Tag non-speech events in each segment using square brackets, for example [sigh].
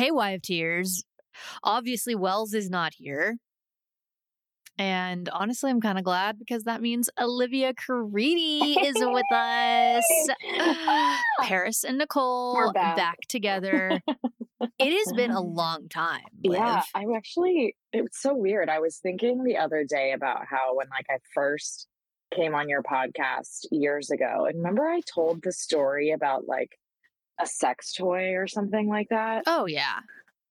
hey, YFTers. Obviously, Wells is not here. And honestly, I'm kind of glad because that means Olivia Caridi is with us. [laughs] Paris and Nicole We're back. back together. it has been a [laughs] long time. Yeah, I'm actually, it's so weird. I was thinking the other day about how when like I first came on your podcast years ago, and remember I told the story about like a sex toy or something like that? Oh, yeah.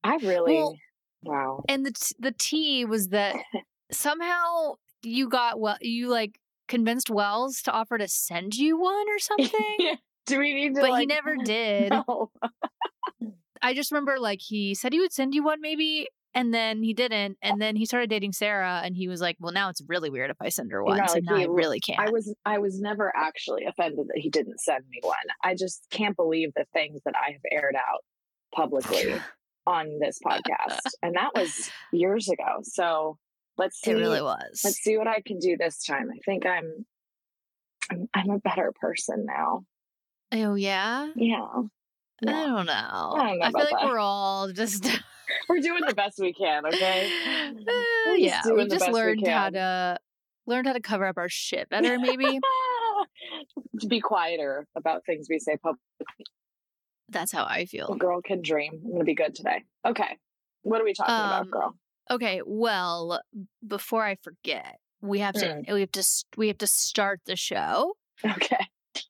I really, Well, wow. And the t- the tea was that [laughs] somehow you got well, you like convinced Wells to offer to send you one or something. [laughs] Do we need to but he never [laughs] did. No. I just remember like he said he would send you one maybe, and then he didn't, and then he started dating Sarah, and he was like, "Well, now it's really weird if I send her You one, know, so like, now he I really can't." I was I was never actually offended that he didn't send me one. I just can't believe the things that I have aired out publicly [laughs] on this podcast. And that was [laughs] years ago. So let's see it really was. let's see what I can do this time. I think I'm I'm, I'm a better person now. oh yeah. Yeah. I don't know. I don't know feel about like that. we're all just [laughs] We're doing the best we can, okay? Uh, yeah, we just best we learned how to learned how to cover up our shit [laughs] better, maybe. to be quieter about things we say publicly. That's how I feel. girl can dream. I'm gonna be good today. Okay. What are we talking Um, about, girl? Okay, well, before I forget, we have to Mm. we have to we have to start the show. Okay.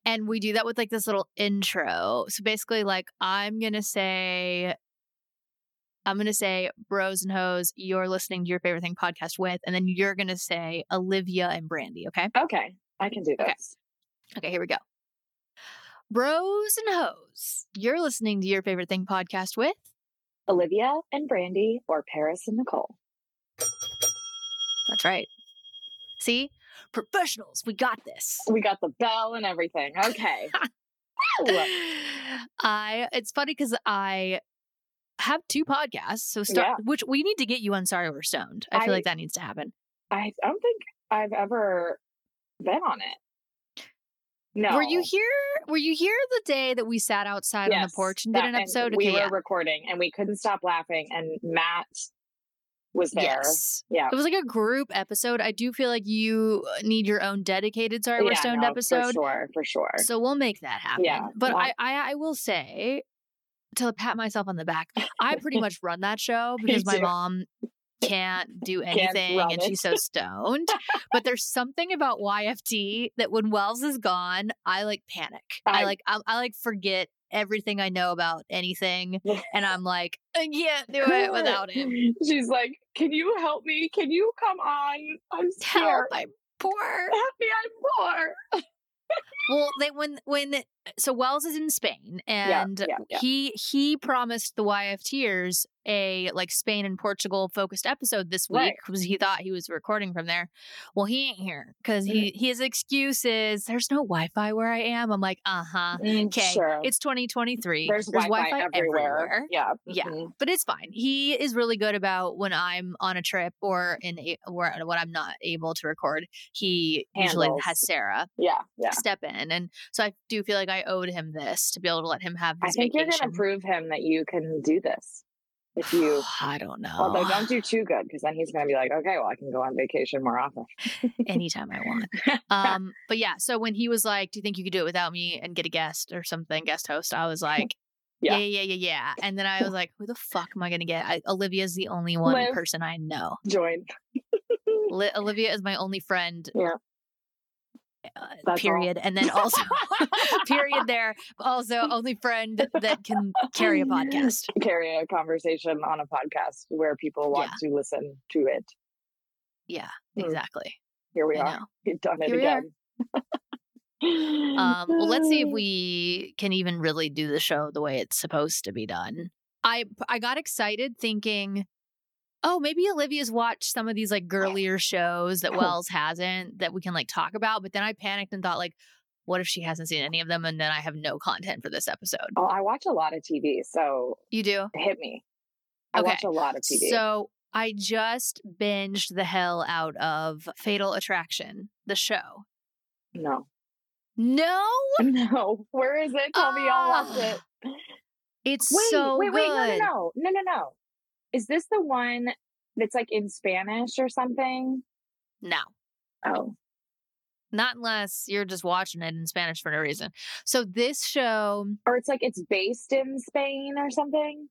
And we do that with like this little intro. So basically, like, I'm going to say, I'm going to say, Bros and Hoes, you're listening to your favorite thing podcast with. And then you're going to say Olivia and Brandi. Okay. Okay. I can do Okay. this. Okay. Here we go. Bros and Hoes, you're listening to your favorite thing podcast with. Olivia and Brandi or Paris and Nicole. That's right. See, professionals, we got this. We got the bell and everything. Okay. [laughs] I it's funny because I have two podcasts, so start Yeah. which we need to get you on Sorry We're Stoned. I feel I- like that needs to happen. I don't think I've ever been on it. No. Were you here? Were you here the day that we sat outside on the porch and did an episode? we okay, were yeah. recording and we couldn't stop laughing and Matt was there. Yes. Yeah. It was like a group episode. I do feel like you uh, need your own dedicated Sorry We're yeah, Stoned no, episode. For sure, for sure. So we'll make that happen. Yeah, But well- I, I I will say to pat myself on the back, I pretty [laughs] much run that show because my mom can't do Can't anything run and she's so stoned. but there's something about YFT that when Wells is gone, I like panic. I, I- like I, I like forget everything I know about anything [laughs] and I'm like, I can't do it without him. [laughs] She's like, "Can you help me? Can you come on? I'm Help, scared. I'm poor. Help me! I'm poor." Well, they when when so Wells is in Spain and yeah, yeah. he he promised the YFTers a like Spain and Portugal focused episode this week Right. because he thought he was recording from there. Well, he ain't here because he his excuse is there's no Wi-Fi where I am. I'm like, uh huh. Mm, Okay, Sure. it's 2023. There's, Wi-Fi, everywhere. Yeah. Yeah. mhm. But it's fine. He is really good about when I'm on a trip or in a, where when I'm not able to record. He usually has Sarah Yeah. Yeah. step in. And so I do feel like I owed him this to be able to let him have this. I think you're going to prove him that you can do this. If you, [sighs] I don't know. although don't do too good, because then he's going to be like, okay, well, I can go on vacation more often. Anytime I want. [laughs] Um, but yeah, so when he was like, Do you think you could do it without me and get a guest or something, guest host? I was like, Yeah. yeah, yeah, yeah, yeah. And then I was [laughs] like, Who the fuck am I gonna get? I, Olivia's the only one person I know. Join. [laughs] Li- Olivia is my only friend. Yeah. Uh, That's all. period. And then [laughs] also [laughs] period there. Also only friend that can carry a podcast. [laughs] Carry a conversation on a podcast where people want to listen to it. Yeah, Hmm. exactly. Here we I are. know. We've done it Here again. Um, well, let's see if we can even really do the show the way it's supposed to be done. I I got excited thinking, oh, maybe Olivia's watched some of these like girlier shows that Wells hasn't that we can like talk about. But then I panicked and thought like, what if she hasn't seen any of them and then I have no content for this episode? Oh, I watch a lot of TV, so You do? hit me. I Okay. watch a lot of TV. So I just binged the hell out of Fatal Attraction, the show. no, No, [laughs] no. Where is it? Tell me I'll watch Ah. it. It's Wait, so wait, wait, no, no, no, no, no, no. Is this the one that's like in Spanish or something? No, Oh, not unless you're just watching it in Spanish for no reason. So this show, or it's like it's based in Spain or something.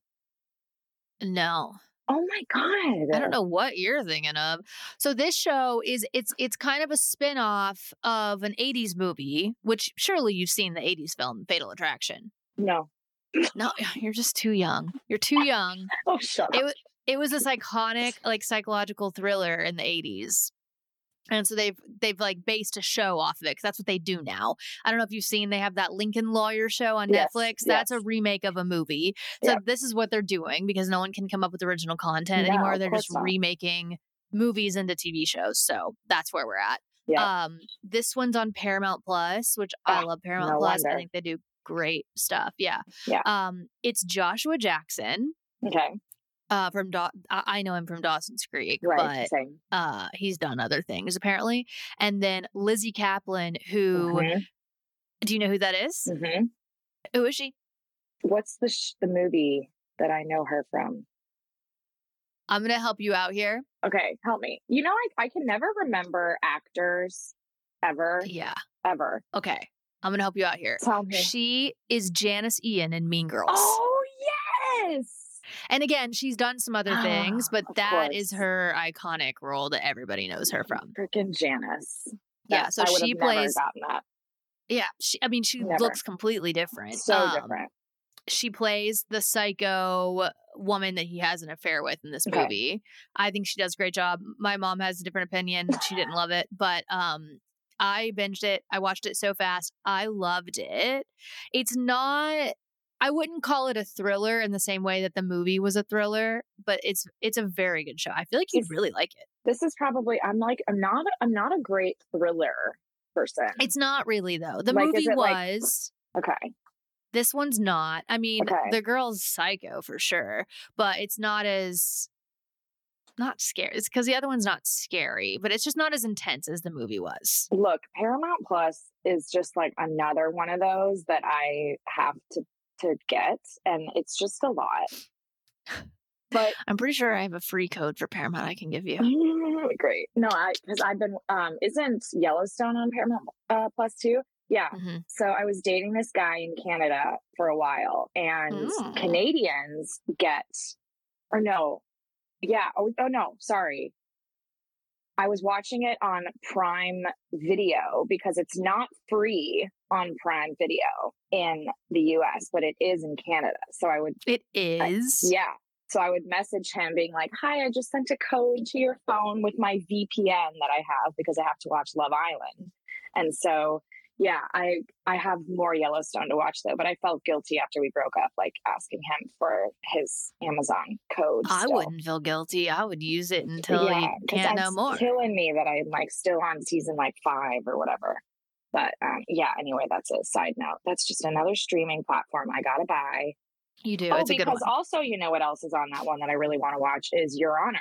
no, Oh my god! I don't know what you're thinking of. So this show is it's it's kind of a spin-off of an 80s movie, which surely you've seen the 80s film Fatal Attraction. No. No, [laughs] you're just too young. You're too young. [laughs] Oh, shut It up. it was this iconic like psychological thriller in the 80s. And so they've they've like based a show off of it because that's what they do now. I don't know if you've seen they have that Lincoln Lawyer show on Yes, Netflix. That's a remake of a movie. So Yeah. this is what they're doing because no one can come up with original content No, anymore. They're just not. remaking movies into TV shows. So that's where we're at. Yeah. Um, this one's on Paramount Plus, which I Ah, love Paramount no Plus. I think they do great stuff. Yeah. Yeah. Um, it's Joshua Jackson okay. uh from I know him from Dawson's Creek, Right. but Same. uh he's done other things apparently. And then Lizzy Caplan, who Mhm, do you know who that is? mhm. Who is she? What's the sh- the movie that I know her from? I'm gonna help you out here. Okay, help me. You know, I I can never remember actors ever, Yeah. ever. Okay. I'm gonna help you out here. Tell me. She is Janis Ian in Mean Girls. Oh yes. And again, she's done some other things, [gasps] but that is course. her iconic role that everybody knows her from. Freaking Janis. Yeah, so she plays. Yeah, she I mean she Never. looks completely different. So Um, different. she plays the psycho woman that he has an affair with in this Okay. movie. I think she does a great job. My mom has a different opinion. She didn't love it, but um I binged it. I watched it so fast. I loved it. It's not I wouldn't call it a thriller in the same way that the movie was a thriller, but it's it's a very good show. I feel like you'd It's- really like it. This is probably. I'm like. I'm not. I'm not a great thriller person. It's not really though. The Like, movie it, like- was okay. This one's not. I mean, Okay. the girl's psycho for sure, but it's not as not scary. It's because the other one's not scary, but it's just not as intense as the movie was. Look, Paramount Plus is just like another one of those that I have to to get, and it's just a lot. But I'm pretty sure I have a free code for Paramount I can give you. [laughs] great. No, I because I've been um isn't Yellowstone on Paramount uh, Plus too? Yeah. Mhm. So I was dating this guy in Canada for a while, and Mm. Canadians get, or no, yeah, oh, oh no, sorry. I was watching it on Prime Video because it's not free on Prime Video in the US, but it is in Canada. So I would, It is. yeah. So I would message him being like, Hi, I just sent a code to your phone with my VPN that I have because I have to watch Love Island. And so yeah, I I have more Yellowstone to watch though, but I felt guilty after we broke up, like asking him for his Amazon code. I still. wouldn't feel guilty. I would use it until yeah, you 'cause can't no more. killing me that I'm like still on season like five or whatever. But um, yeah, anyway, that's a side note. That's just another streaming platform I gotta buy. You do. oh, it's a good one. because also, you know what else is on that one that I really want to watch is Your Honor.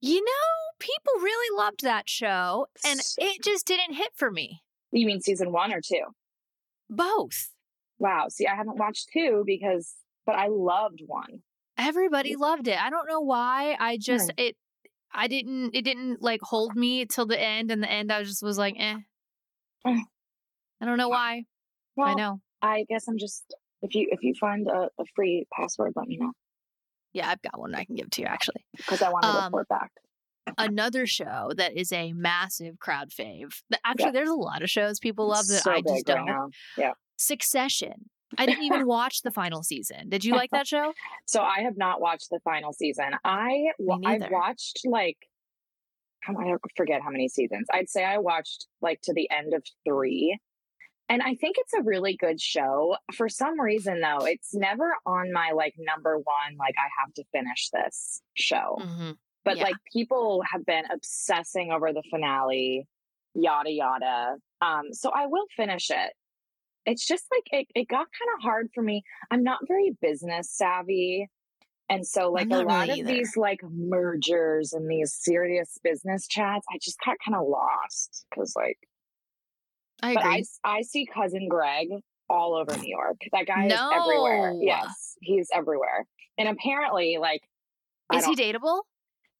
You know, people really loved that show, and it just didn't hit for me. You mean season one or two? Both. Wow. See, I haven't watched two because, but I loved one. Everybody loved it. I don't know why. I just Hmm. it I didn't it didn't like hold me till the end and the end I just was like, eh. Mm. I don't know why. Well, I know. I guess I'm just if you if you find a, a free password, let me know Yeah, I've got one I can give to you actually. because I want to Um, report back. Another show that is a massive crowd fave. Actually, Yeah. there's a lot of shows people love that so I just don't. right now. Succession. I didn't even [laughs] watch the final season. Did you like [laughs] that show? So I have not watched the final season. I I've watched like I forget how many seasons. I'd say I watched like to the end of three. And I think it's a really good show. For some reason though, it's never on my like number one, like I have to finish this show. hmm But Yeah. like people have been obsessing over the finale, yada yada. Um, so I will finish it. It's just like it, it got kind of hard for me. I'm not very business savvy. And so like a lot really of either. these like mergers and these serious business chats, I just got kind of lost because like I but I, agree. s- I see cousin Greg all over New York. That guy is everywhere. Yes, he's everywhere. And apparently, like, Is he dateable?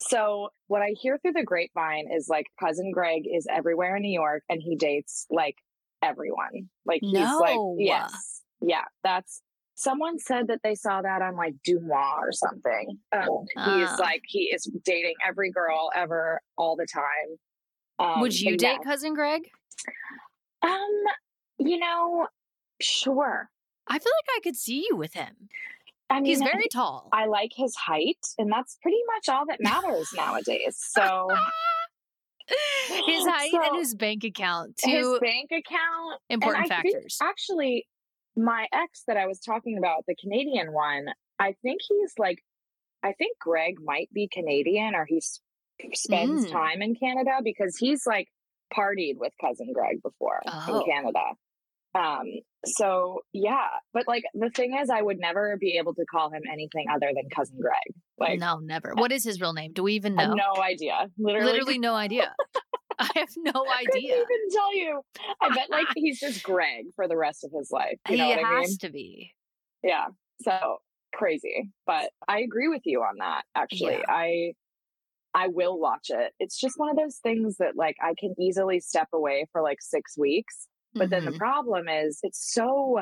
so what I hear through the grapevine is like cousin Greg is everywhere in New York and he dates like everyone. Like he's like yes. Yeah, that's someone said that they saw that on like DeuxMoi or something. Um, he's Ah. like he is dating every girl ever all the time. Um, Would you date yeah. cousin Greg? Um, you know, sure. I feel like I could see you with him. I mean, He's very tall. I like his height, and that's pretty much all that matters nowadays. So [laughs] his [laughs] height So, and his bank account, too. his two bank account important I factors. actually my ex that i was talking about the canadian one i think he's like i think greg might be canadian or he spends Mm. time in canada because he's like partied with cousin greg before Oh. in canada um so yeah but like the thing is i would never be able to call him anything other than cousin greg like no, never. What is his real name? Do we even know? no idea literally, Literally no [laughs] idea. I have no idea. I couldn't even tell you i bet like [laughs] he's just greg for the rest of his life you he know what i mean has to be. Yeah. So crazy. But I agree with you on that actually. Yeah. I I will watch it. It's just one of those things that like I can easily step away for like 6 weeks, but then the Mhm. problem is it's so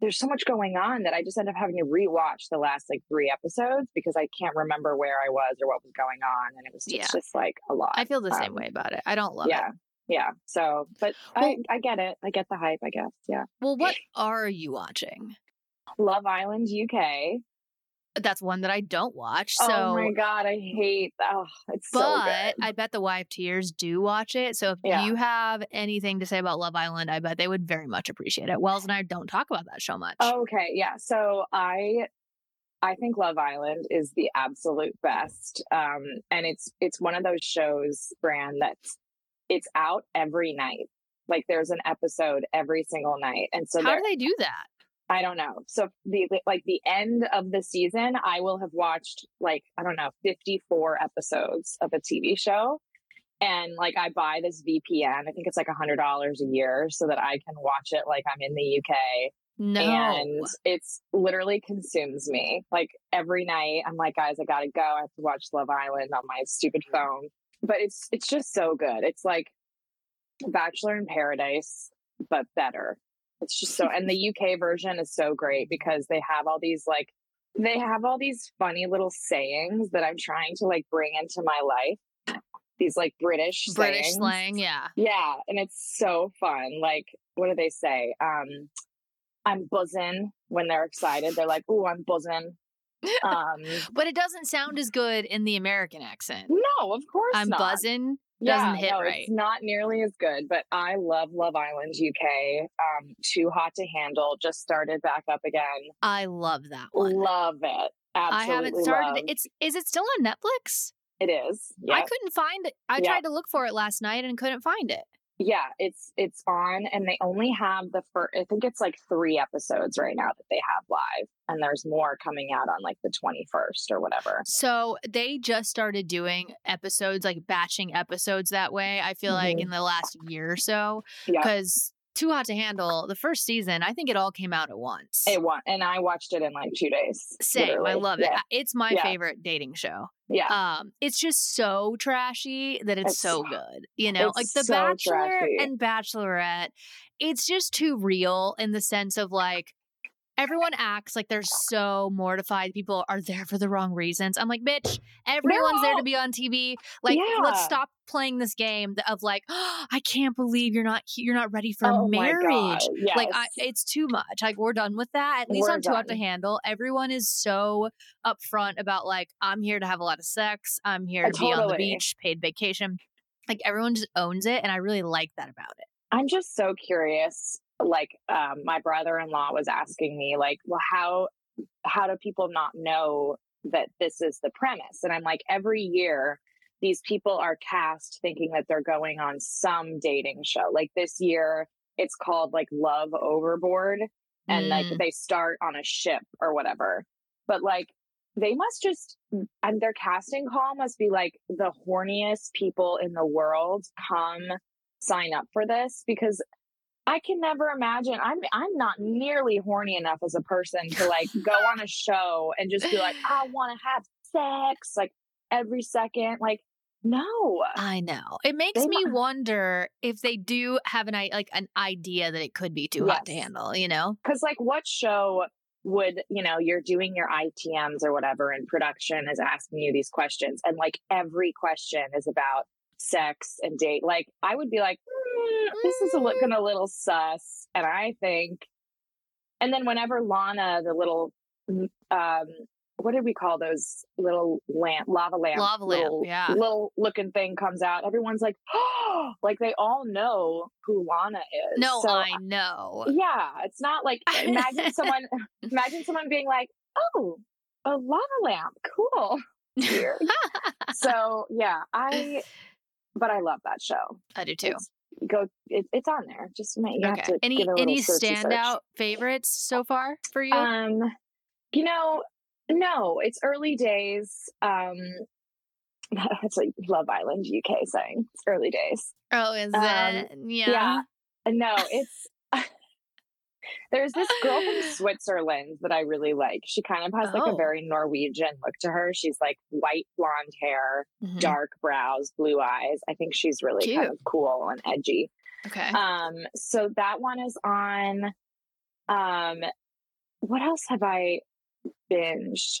there's so much going on that I just end up having to rewatch the last like 3 episodes because I can't remember where I was or what was going on and it was Yeah. just like a lot. I feel the same Um, way about it. I don't love Yeah. it. Yeah. So, but Well- I I get it. I get the hype, I guess. Yeah. Well, what are you watching? Love Island UK. That's one that I don't watch. So oh my god, I hate. Oh, it's so But good. I bet the YFTers do watch it. So if Yeah. you have anything to say about Love Island, I bet they would very much appreciate it. Wells and I don't talk about that show much. Okay, yeah. So I I think Love Island is the absolute best. Um and it's it's one of those shows brand that's it's out every night. Like there's an episode every single night. And so How do they do that? I don't know. So the like the end of the season, I will have watched like I don't know, 54 episodes of a TV show. And like I buy this VPN. I think it's like a hundred dollars a year so that I can watch it like I'm in the UK. No. And it's literally consumes me. Like every night I'm like, guys, I gotta go. I have to watch Love Island on my stupid phone. But it's it's just so good. It's like Bachelor in Paradise, but better. It's just so and the UK version is so great because they have all these like they have all these funny little sayings that I'm trying to like bring into my life. These like British British sayings. slang, yeah. Yeah, and it's so fun. Like, what do they say? Um, I'm buzzing when they're excited. They're like, "Ooh, I'm buzzing." [laughs] Um, But it doesn't sound as good in the American accent. no, of course I'm not. buzzing. Yeah, doesn't hit no, right. It's not nearly as good, but I love Love Island UK. Um, Too Hot to Handle just started back up again. I love that one. Love it. Absolutely I haven't started. it. It's is it still on Netflix? It is. I couldn't find it. I Yeah. tried to look for it last night and couldn't find it. Yeah, it's it's on, and they only have the first. I think it's like three episodes right now that they have live, and there's more coming out on like the twenty first or whatever. So they just started doing episodes, like batching episodes that way. I feel like Mhm. in the last year or so, Yeah, because Too Hot to Handle, the first season, I think it all came out at once. it won, and I watched it in like two days. Same, I literally. love it. It's my Yeah. favorite dating show. yeah. Um, it's just so trashy that it's, It's- so good. You know, like The so Bachelor trashy. and Bachelorette, it's just too real in the sense of like everyone acts like they're so mortified. People are there for the wrong reasons. I'm like, bitch, everyone's there to be on TV. Like, let's stop playing this game of like, oh, I can't believe you're not you're not ready for oh marriage. Yes. Like I, it's too much. Like we're done with that. At least We're on Too Hot to done. Handle, everyone is so upfront about like I'm here to have a lot of sex. I'm here Uh, to be on the beach, paid vacation. Like everyone just owns it, and I really like that about it. I'm just so curious. Like, um, my brother-in-law was asking me, like, well, how how do people not know that this is the premise? And I'm like, every year, these people are cast thinking that they're going on some dating show. Like this year, it's called like Love Overboard, and like Mm. they start on a ship or whatever. But like, they must just and their casting call must be like the horniest people in the world come sign up for this because I can never imagine. I'm I'm not nearly horny enough as a person to like [laughs] go on a show and just be like, I want to have sex like every second. Like, no. I know. It makes They me mi- wonder if they do have an i- like an idea that it could be too hot to handle, you know? Because like what show would, you know, you're doing your ITMs or whatever and production is asking you these questions and like every question is about sex and date. Like I would be like, "Mm, this is a, looking a little sus. And I think, and then whenever Lana, the little, mm, um, what did we call those little lamp, lava lamp, Lava lamp, little, yeah. little looking thing comes out. Everyone's like, oh, [gasps] like they all know who Lana is. No, So I know. yeah, it's not like [laughs] imagine someone imagine someone being like, "Oh, a lava lamp, cool." [laughs] So yeah, I but I love that show. I do too. It's, go, it, it's on there. Just ma- you have to Any give it a any standout favorites so far for you? Um, you know, no, it's early days. Um, [laughs] it's like Love Island UK saying it's early days. oh, is um, that yeah? Yeah. No, it's there's this girl from [sighs] Switzerland that I really like. She kind of has like Oh. a very Norwegian look to her. She's like white blonde hair, Mhm. dark brows, blue eyes. I think she's really kind of cool and edgy. Okay. Um, so that one is on. Um, what else have I binged?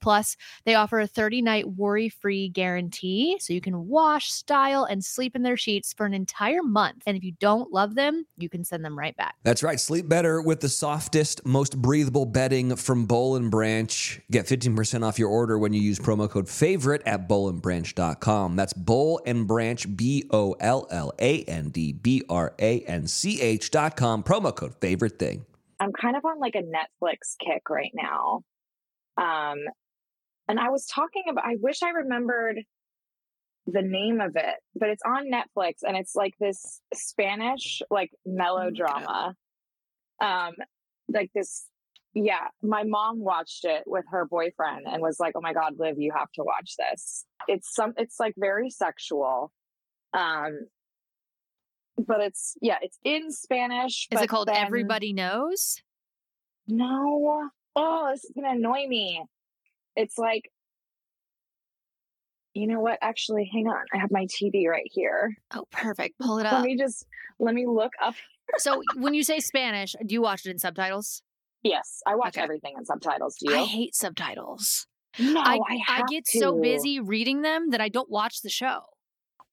Plus, they offer a 30 night worry free guarantee so you can wash, style, and sleep in their sheets for an entire month. And if you don't love them, you can send them right back. That's right. Sleep better with the softest, most breathable bedding from Boll and Branch. Get 15% off your order when you use promo code favorite at bollandbranch.com. That's Boll and Branch, B O L L A N D B R A N C H.com. Promo code favorite thing. I'm kind of on like a Netflix kick right now. Um, and I was talking about, I wish I remembered the name of it, but it's on Netflix and it's like this Spanish like melodrama. Um, like this, yeah. My mom watched it with her boyfriend and was like, "Oh my god, Liv, you have to watch this." It's some, it's like very sexual. Um, but it's yeah, it's in Spanish. Is but it called then- Everybody Knows? no. Oh, this is gonna annoy me. It's like, you know what? Actually, hang on. I have my TV right here. Oh, perfect. Pull it up. Let me just let me look up. [laughs] so, when you say Spanish, do you watch it in subtitles? Yes, I watch Okay. everything in subtitles. Do you? I hate subtitles. no, I, I, I get so busy reading them that I don't watch the show.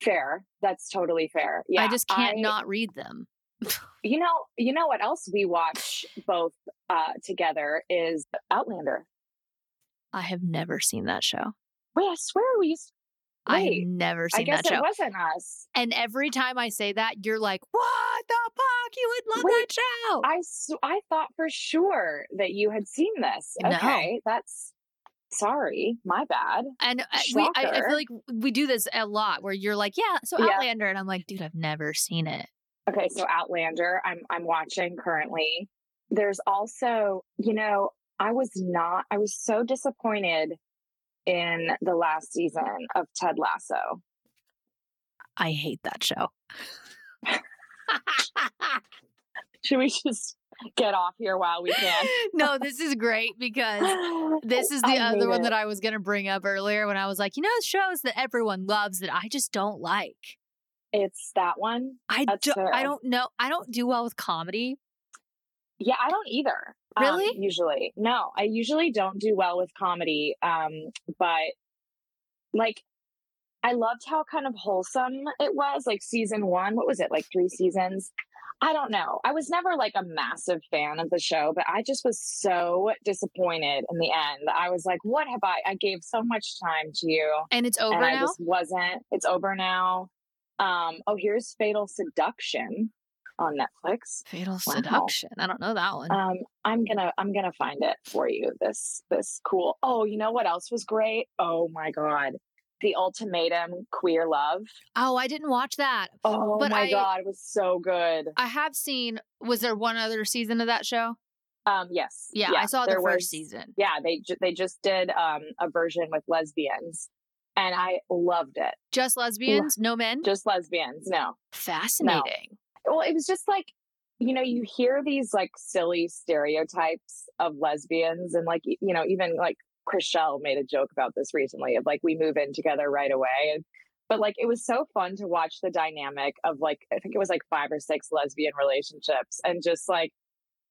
Fair. That's totally fair. Yeah, I just can't I- not read them. [laughs] You know, you know what else we watch both uh, together is Outlander. I have never seen that show. Wait, I swear we used. I have Wait, never I seen guess that it show. wasn't us. And every time I say that, you're like, "What the fuck? You would love Wait, that show." I I thought for sure that you had seen this. No. Okay, that's sorry, my bad. and uh, we, I, I feel like we do this a lot, where you're like, "Yeah, so Yeah. Outlander," and I'm like, "Dude, I've never seen it." Okay, so Outlander, I'm I'm watching currently. There's also, you know, I was not I was so disappointed in the last season of Ted Lasso. I hate that show. [laughs] Should we just get off here while we can? [laughs] no, this is great because [laughs] this is the I other one it. that I was going to bring up earlier when I was like, you know, shows that everyone loves that I just don't like. It's that one. I That's do, I don't know. I don't do well with comedy. Yeah, I don't either. Um, Really? usually. No, I usually don't do well with comedy. Um, but like I loved how kind of wholesome it was. Like season one, what was it? Like three seasons. I don't know. I was never like a massive fan of the show, but I just was so disappointed in the end. I was like, what have I? I gave so much time to you. And it's over and I now. just wasn't. It's over now. Um, oh, here's Fatal Seduction on Netflix. Fatal Wow. Seduction. I don't know that one. Um, I'm gonna I'm gonna find it for you. This this cool. Oh, you know what else was great? Oh my god, the ultimatum queer love. oh, I didn't watch that. Oh But my I- god, it was so good. I have seen. Was there one other season of that show? Um, yes, Yeah, I saw the first was- season. Yeah, they ju- they just did um a version with lesbians, and I loved it. Just lesbians, no men. Just lesbians, no. Fascinating. Well it was just like you know you hear these like silly stereotypes of lesbians and like you know even like Chrishell made a joke about this recently of like we move in together right away and but like it was so fun to watch the dynamic of like I think it was like five or six lesbian relationships and just like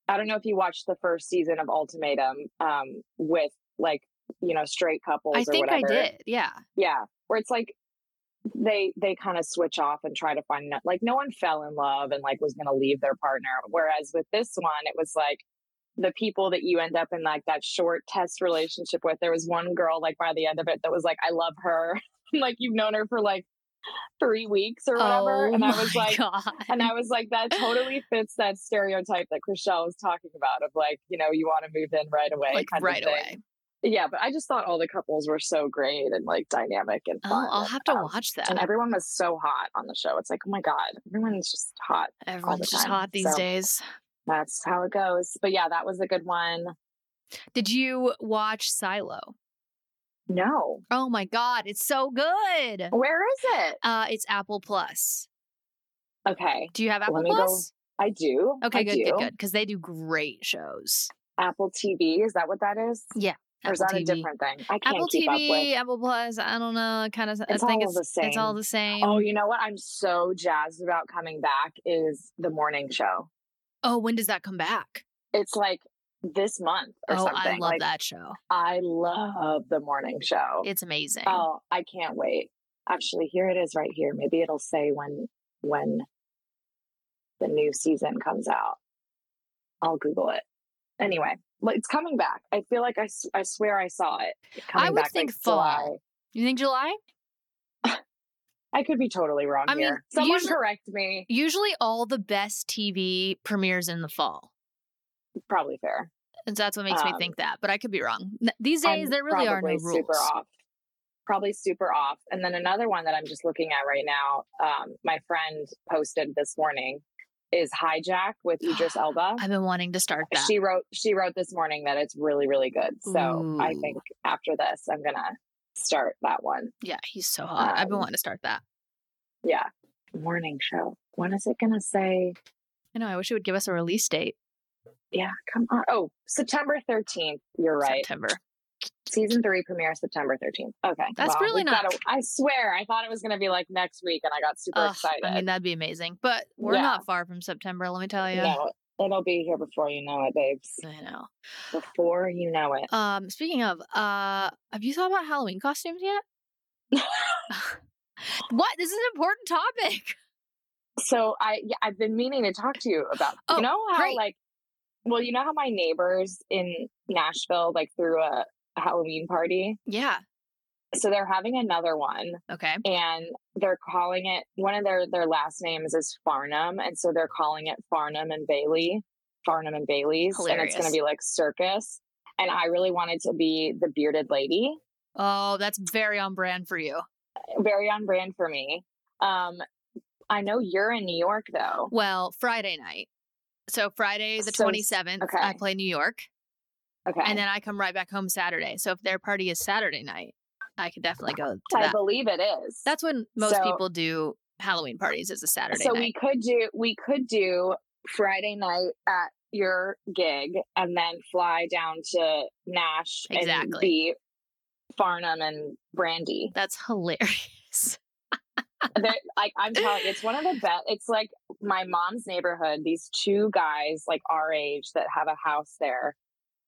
I don't know if you watched the first season of Ultimatum um with like you know straight couples I or think I did. Yeah. yeah where it's like they they kind of switch off and try to find like no one fell in love and like was going to leave their partner whereas with this one it was like the people that you end up in like that short test relationship with there was one girl like by the end of it that was like i love her [laughs] like you've known her for like three weeks or whatever oh and i was like God. and I was like, that totally fits that stereotype that Chrishell was talking about of like, you know, you want to move in right away. like kind of right away. Yeah, but I just thought all the couples were so great and like dynamic and fun. I'll, I'll and, have to um, watch that. And everyone was so hot on the show. It's like, oh my God, everyone's just hot. Everyone's just hot these so. days. That's how it goes. But yeah, that was a good one. Did you watch Silo? No. Oh my God, it's so good. Where is it? Uh, it's Apple Plus. Okay. Do you have Apple me go- Plus? I do. Okay, I good, do. good, good. Because they do great shows. Apple TV. Is that what that is? Yeah. Or is Apple that TV. a different thing? I can't Apple keep up with. TV, Apple Plus. I don't know. Kind of. It's I think all it's the it's all the oh, same. Oh, you know what? I'm so jazzed about coming back is the morning show. Oh, when does that come back? It's like this month or oh, something. I love like, that show. I love the morning show. It's amazing. Oh, I can't wait. Actually, here it is right here. Maybe it'll say when when the new season comes out. I'll Google it. Anyway, it's coming back. I feel like I, I swear I saw it. Coming would back, think like, fall. July. you think July? [laughs] I could be totally wrong I mean, here. Someone usually- correct me. Usually, all the best TV premieres in the fall. Probably fair. And that's what makes me Um, think that. But I could be wrong. These days, I'm there really are no rules. Super off. Probably super off. And then another one that I'm just looking at right now, um, my friend posted this morning, is Hijack with Idris [gasps] Elba. I've been wanting to start that. She wrote she wrote this morning that it's really really good. So I think after this, I'm gonna start that one. yeah, he's so hot. I've been Um, wanting to start that. Yeah, morning show. When is it gonna say? I know. I wish it would give us a release date. Yeah, come on. Oh, September 13th. You're right. September. Season three premiere September 13th. Okay, That's really we've gotta- not- I swear, I thought it was gonna be like next week, and I got super Ugh, excited. I mean, that'd be amazing. But we're Yeah. not far from September. Let me tell you. No, it'll be here before you know it, babes. I know. Before you know it. Um, speaking of, uh, have you thought about Halloween costumes yet? [laughs] [laughs] what? This is an important topic. [laughs] So I yeah, I've been meaning to talk to you about Oh, you know how great. like well you know how my neighbors in Nashville like threw a Halloween party Yeah. so they're having another one Okay. and they're calling it one of their their last names is Farnham and so they're calling it Farnham and Bailey Farnham and Bailey's and it's going to be like circus and I really wanted to be the bearded lady Oh, that's very on brand for you. very on brand for me um I know you're in New York though Well, Friday night. So Friday the So- twenty seventh, I play New York, okay and then I come right back home Saturday. So if their party is Saturday night, I could definitely go to I that. believe it is That's when most So- people do Halloween parties. Is a Saturday so night. we could do we could do friday night at your gig and then fly down to nash and Exactly. be farnham and brandy That's hilarious. [laughs] Like i'm telling you it's one of the best it's like my mom's neighborhood these two guys like our age that have a house there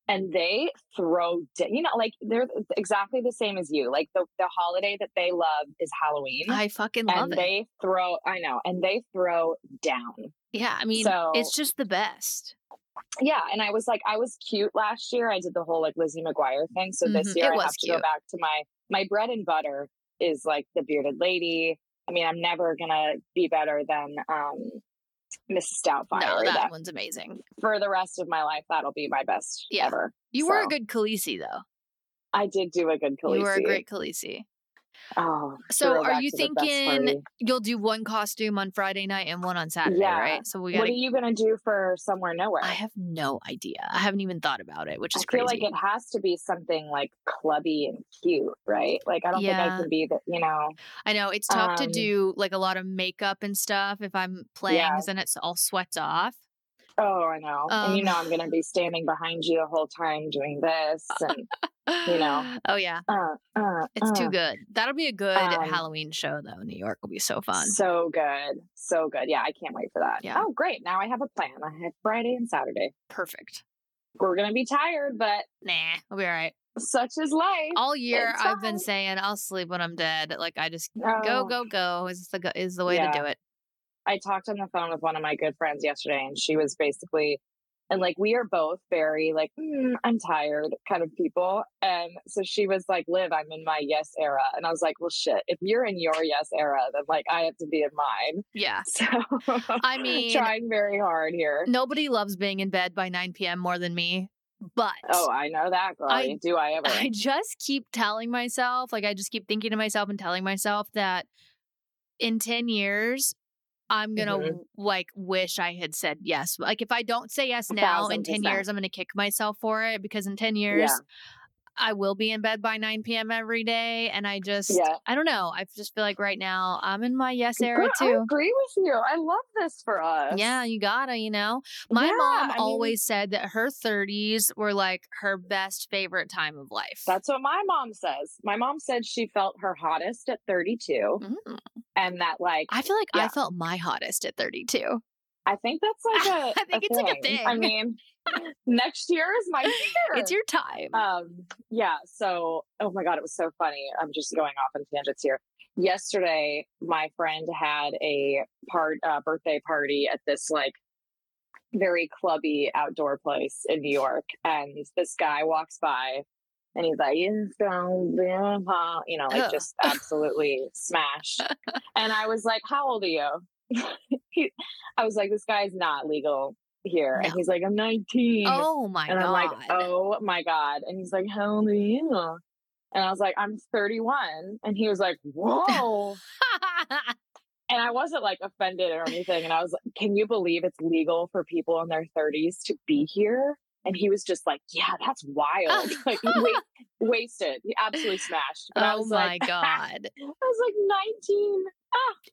and they throw da- you know like they're exactly the same as you like the, the holiday that they love is halloween I fucking love and it. they throw i know and they throw down yeah, I mean, so- it's just the best. yeah and i was like i was cute last year i did the whole like lizzie mcguire thing so Mhm, this year i have to go back to my my bread and butter is like the bearded lady i mean i'm never gonna be better than um mrs doubtfire No, that that one's amazing. for the rest of my life that'll be my best Yeah. ever You were a good Khaleesi, though. i did do a good Khaleesi. You were a great Khaleesi. Oh So, are you to thinking you'll do one costume on Friday night and one on Saturday, Yeah. right? So we what are you gonna do for somewhere nowhere I have no idea. I haven't even thought about it, which is I is feel crazy. like it has to be something like clubby and cute, right? Like I don't think I can be the, you know, I know it's tough to um, do like a lot of makeup and stuff if I'm playing, Yeah. 'cause then it's all sweats off. oh, I know. and you Um, know I'm going to be standing behind you the whole time doing this and You know. [sighs] Oh yeah, uh uh it's too uh. good. That'll be a good Um, Halloween show though. New York will be so fun. So good. So good. Yeah, I can't wait for that. Yeah. Oh, great. Now I have a plan. I have Friday and Saturday. Perfect. We're to be tired, but Nah, we'll be all right. such is life. All year It's I've been saying I'll sleep when I'm dead. Like I just go Oh. go go is the is the way Yeah. to do it. I talked on the phone with one of my good friends yesterday, and she was basically, and like we are both very like "Mm, I'm tired kind of people, and so she was like, "Liv, I'm in my yes era," and I was like, "Well, shit, if you're in your yes era, then like I have to be in mine." Yeah. [laughs] So I mean- trying very hard here. Nobody loves being in bed by 9 p.m. more than me. But Oh, I know that, girl. I- Do I ever? I just keep telling myself, like I just keep thinking to myself and telling myself that in 10 years I'm going to Mhm. like wish I had said yes. Like if I don't say yes now in 10 percent. years I'm going to kick myself for it because in 10 years Yeah. I will be in bed by 9 p.m. every day and I just Yeah. I don't know. I just feel like right now I'm in my yes era Girl, I too. agree with you. I love this for us. Yeah, you gotta, you know. My Yeah, mom I mean- always said that her 30s were like her best favorite time of life. That's what my mom says. My mom said she felt her hottest at 32 Mm. And that like I feel like I felt my hottest at 32. I think that's [laughs] like a I think it's like a thing. I mean, [laughs] [laughs] next year is my year. It's your time. um yeah, so oh my god, it was so funny. I'm just going off on tangents here. Yesterday, my friend had a part uh, birthday party at this like very clubby outdoor place in New York, and this guy walks by, and he's like, "It's gonna be a pa-" you know, like Ugh. just absolutely smashed. [laughs] And I was like, "How old are you?" [laughs] he, I was like, "This guy's not legal here," and he's like, "I'm 19." oh my and god. I'm like, "Oh my god!" And he's like, "How old are you?" And I was like, "I'm 31," and he was like, "Whoa." [laughs] And I wasn't like offended or anything. And I was like, can you believe it's legal for people in their 30s to be here? And he was just like, yeah, that's wild. [laughs] like, wait, wasted. He absolutely smashed. But I oh my [laughs] like, god. I was like 19.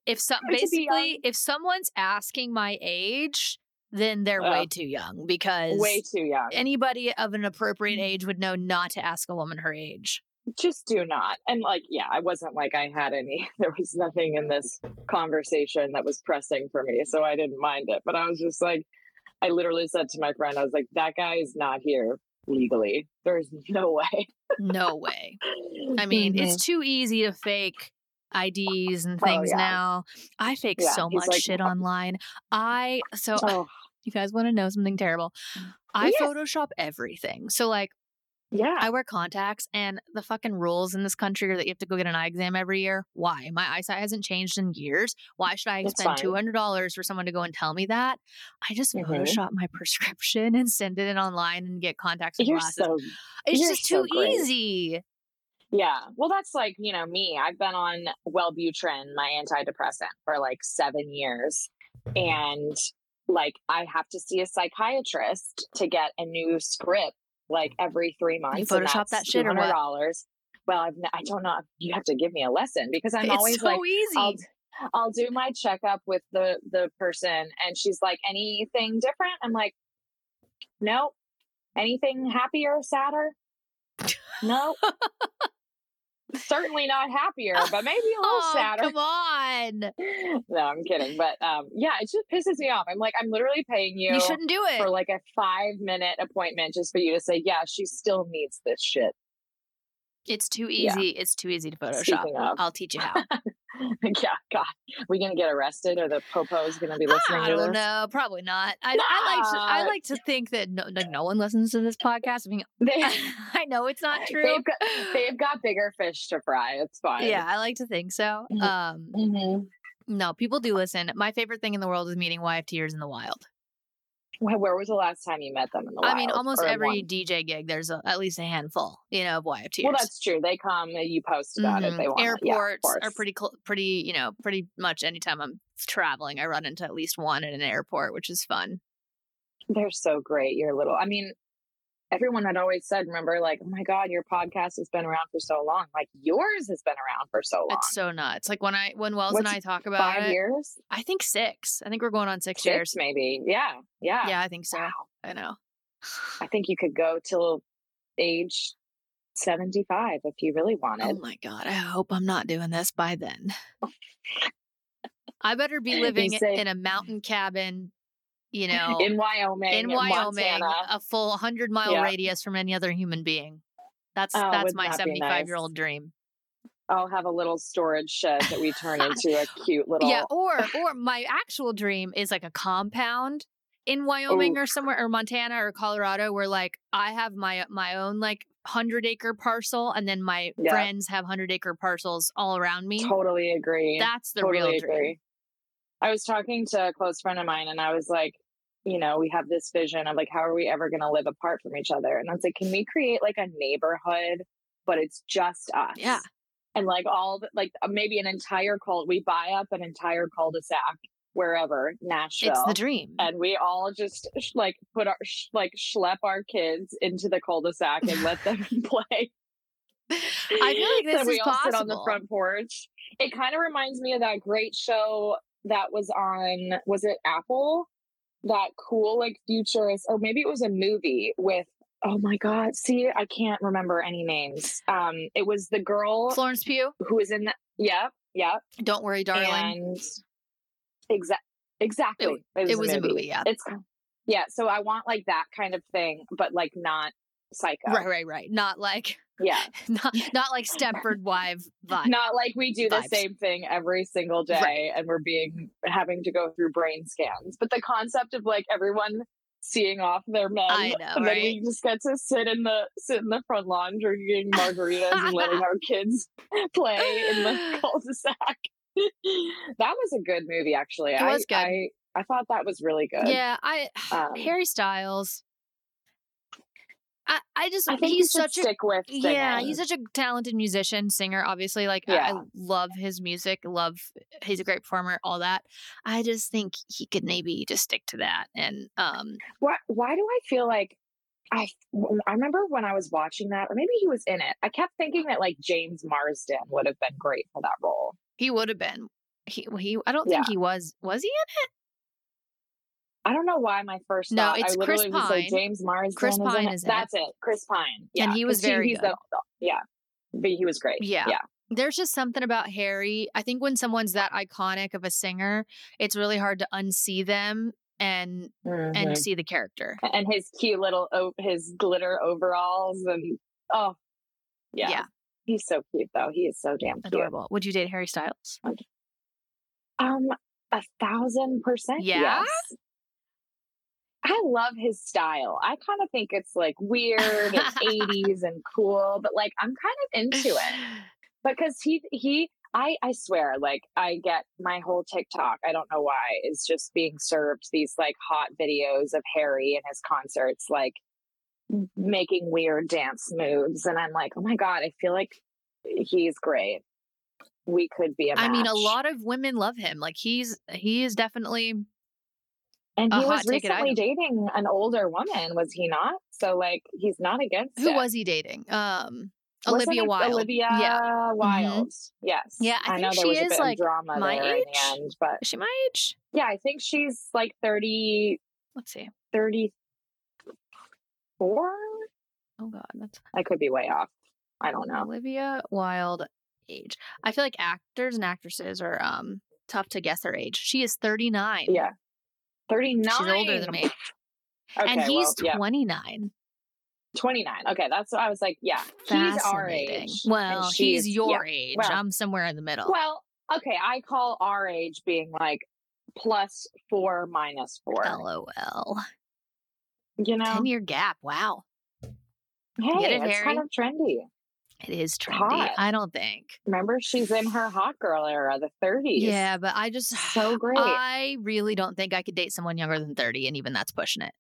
If some basically if someone's asking my age, then they're way Oh. too young because Way too young. anybody of an appropriate Mm. age would know not to ask a woman her age. Just do not. And like, yeah, I wasn't like I had any, [laughs] there was nothing in this conversation that was pressing for me. So I didn't mind it. But I was just like, I literally said to my friend, I was like, that guy is not here legally. There's [laughs] no way. No way. [laughs] I mean, Mhm. it's too easy to fake IDs and Oh, things yeah. now. I fake Yeah, so much like- shit online. I so oh, you guys want to know something terrible? I Yes. Photoshop everything. So like yeah. I wear contacts and the fucking rules in this country are that you have to go get an eye exam every year. Why? My eyesight hasn't changed in years. Why should I It's spend fine. two hundred dollars for someone to go and tell me that? I just Mhm. Photoshop my [laughs] prescription and send it in online and get contacts and You're glasses. so it's just so too great. easy. Yeah. Well, that's like, you know, me. I've been on Wellbutrin, my antidepressant, for like seven years. And like, I have to see a psychiatrist to get a new script like mm. every three months. and Photoshop that shit or? $200. Well, I've, I don't know. You have to give me a lesson because I'm it's always so like, easy. I'll, I'll do my checkup with the the person, and she's like, anything different? I'm like, nope. Anything happier, sadder? [laughs] Nope. Certainly not happier, [laughs] but maybe a little oh, sadder. Come on. [laughs] no, I'm kidding. But um, yeah, it just pisses me off. I'm like, I'm literally paying you, You shouldn't do it. for like a five minute appointment just for you to say, yeah, she still needs this shit. It's too Yeah. It's too easy to Photoshop. Of. I'll teach you how. [laughs] yeah, God, we gonna get arrested, or the popo's gonna be listening I don't know. Probably not. I, I like to, I like to think that no, like no one listens to this podcast. I mean, [laughs] They, [laughs] I know it's not true. they've got they've got bigger fish to fry. It's fine. yeah, I like to think so. Mhm. Um, Mhm. no, people do listen. My favorite thing in the world is meeting YFTers in the wild. Where, where was the last time you met them in the I mean, almost every? DJ gig, there's a, at least a handful, you know, of YFTers. Well, that's true. They come. You post about it. Mhm. They want airports yeah, are pretty cl- pretty you know pretty much anytime i'm traveling i run into at least one at an airport which is fun They're so great. Your little. I mean, everyone had always said, remember, like, oh my god, your podcast has been around for so long. Like yours has been around for so long. it's so nuts like when i when wells and i talk about Five it years, i think six i think we're going on six, six years maybe. Yeah, yeah. yeah i think so Wow. i know I think you could go till age seventy-five if you really oh wanted. oh my god i hope i'm not doing this by then [laughs] i better be living say- in a mountain cabin you [laughs] know in Wyoming, in wyoming Montana. a full 100 mile Yeah. radius from any other human being that's Oh, that's my that be 75 year old dream I'll have a little storage shed that we turn [laughs] into a cute little. Yeah, or or my actual dream is like a compound in Wyoming or somewhere or Montana or Colorado where like I have my my own like 100 acre parcel and then my Yeah. friends have 100 acre parcels all around me. Totally agree. That's the totally real dream. agree. I was talking to a close friend of mine and I was like, you know, we have this vision of like, how are we ever going to live apart from each other? And I was like, can we create like a neighborhood, but it's just us? Yeah. And like all the, like uh, maybe an entire cult, we buy up an entire cul-de-sac wherever, Nashville. It's the dream. and we all just sh- like put our sh- like schlep our kids into the cul-de-sac and let them [laughs] play. I feel like this Then we is all sit on the front porch. It kind of reminds me of that great show that was on was it Apple? That cool like futurist or maybe it was a movie with oh my god, see I can't remember any names. Um it was the girl Florence Pugh, who was in that yeah, yeah. don't worry darling. And exa- exactly. it was a movie, yeah. It's yeah, so I want like that kind of thing, but like not psycho. Right, right, right. Not like Yeah. [laughs] not not like Stepford Wife [laughs] vibe. Not like we do the same thing every single day Right. and we're being having to go through brain scans. But the concept of like everyone seeing off their men I know, and then we just get to sit in the sit in the front lawn drinking margaritas and letting [laughs] our kids play in the cul-de-sac. that was a good movie actually. It I, was good. I I thought that was really good. Yeah, I [sighs] Um, Harry Styles. I I just I think he's such a with yeah he's such a talented musician singer obviously like I, I love his music love he's a great performer all that i just think he could maybe just stick to that and um Why, why do I feel like I I remember when I was watching that, or maybe he was in it. I kept thinking that like James Marsden would have been great for that role. he would have been he he i don't think Yeah. he was was he in I don't know why my first No, thought it's I Chris was like Pine. James Marsden. Chris is in Pine is in it. That's it. Chris Pine. Yeah, and he was very he's good. The, yeah, but he was great. Yeah. yeah. there's just something about harry i think when someone's that iconic of a singer it's really hard to unsee them and and Mhm. see the character and his cute little his glitter overalls and oh yeah. Yeah. he's so cute though. He is so damn cute. adorable would you date harry styles Um, a thousand percent. Yeah? Yes. I love his style. I kind of think it's like weird and [laughs] 80s and cool, but like I'm kind of into it because he he I I swear like I get my whole TikTok, I don't know why, is just being served these like hot videos of Harry and his concerts like making weird dance moves and I'm like, "Oh my god, I feel like he's great." We could be I mean, a lot of women love him. Like he's he is definitely And he was recently dating an older woman, was he not? So like he's not against who it. was he dating? Um, Wasn't Olivia Wilde. Olivia Yeah, Mm-hmm. Wilde. Yes. Yeah, I know think there she was a is, bit like, of drama my there in age. the end, but is she my age? yeah, I think she's like 30, Let's see. 34. Oh God, that's I could be way off. I don't know. Olivia Wilde age. I feel like actors and actresses are um tough to guess their age. She is 39. Yeah. 39. She's older than me. Okay, and he's well, yeah. 29. 29. Okay, that's what I was like. Yeah, he's our age. Well, he's she's- your yeah. age. Well- I'm somewhere in the middle. Well, okay, I call our age being like plus four minus four. LOL. You know, 10 year gap. Wow. hey, Get it, it's Harry? kind of trendy. It is trendy. Hot. I don't think. Remember, she's in her hot girl era, the 30s. Yeah, but I just so [sighs] great. I really don't think I could date someone younger than 30 and even that's pushing it.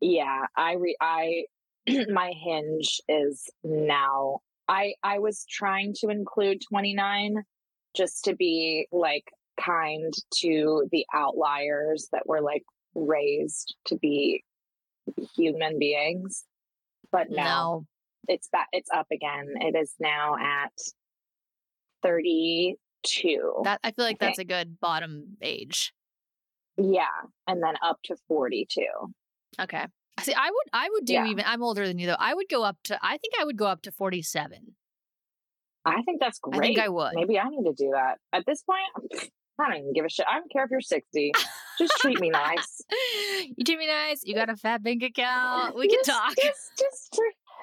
yeah, I re- I [clears throat] my hinge is now. I I was trying to include 29 just to be like kind to the outliers that were like raised to be human beings. But now No. It's back it's up again. It is now at 32. That I feel like Okay. that's a good bottom age. yeah, and then up to 42. Okay. See, I would I would do Yeah. even I'm older than you though. I would go up to I think I would go up to 47. I think that's I great. think I would. Maybe I need to do that. At this point, I'm- don't even give a shit. I don't care if you're 60. Just treat me [laughs] nice. you treat me nice. You eh, got a fat bank account. We can Just- talk. Just, just,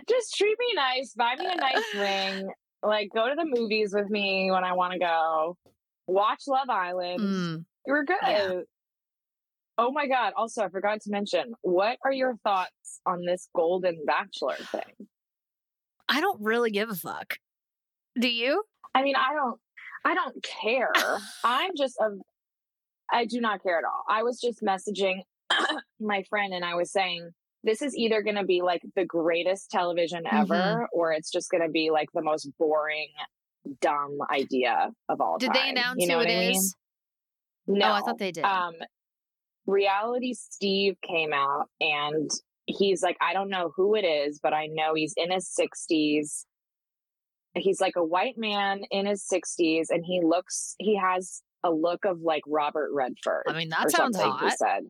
just treat me nice. Buy me a nice ring. [sighs] Like, go to the movies with me when I want to go. Watch Love Island. Mm. We're good. Yeah. Oh my God. Also, I forgot to mention, what are your thoughts on this Golden Bachelor thing? I don't really give a fuck. Do you? I mean, I don't, I don't care. [sighs] I'm just a, I do not care at all. I was just messaging [clears throat] my friend and I was saying, this is either going to be like the greatest television ever, Mm-hmm. or it's just going to be like the most boring, dumb idea of all time. Did time. they announce you know who it I mean? is? No, Oh, I thought they did. Um, Reality Steve came out and he's like, I don't know who it is, but I know he's in his 60s. He's like a white man in his 60s, and he looks, he has a look of like Robert Redford. I mean, that sounds something, He hot. said,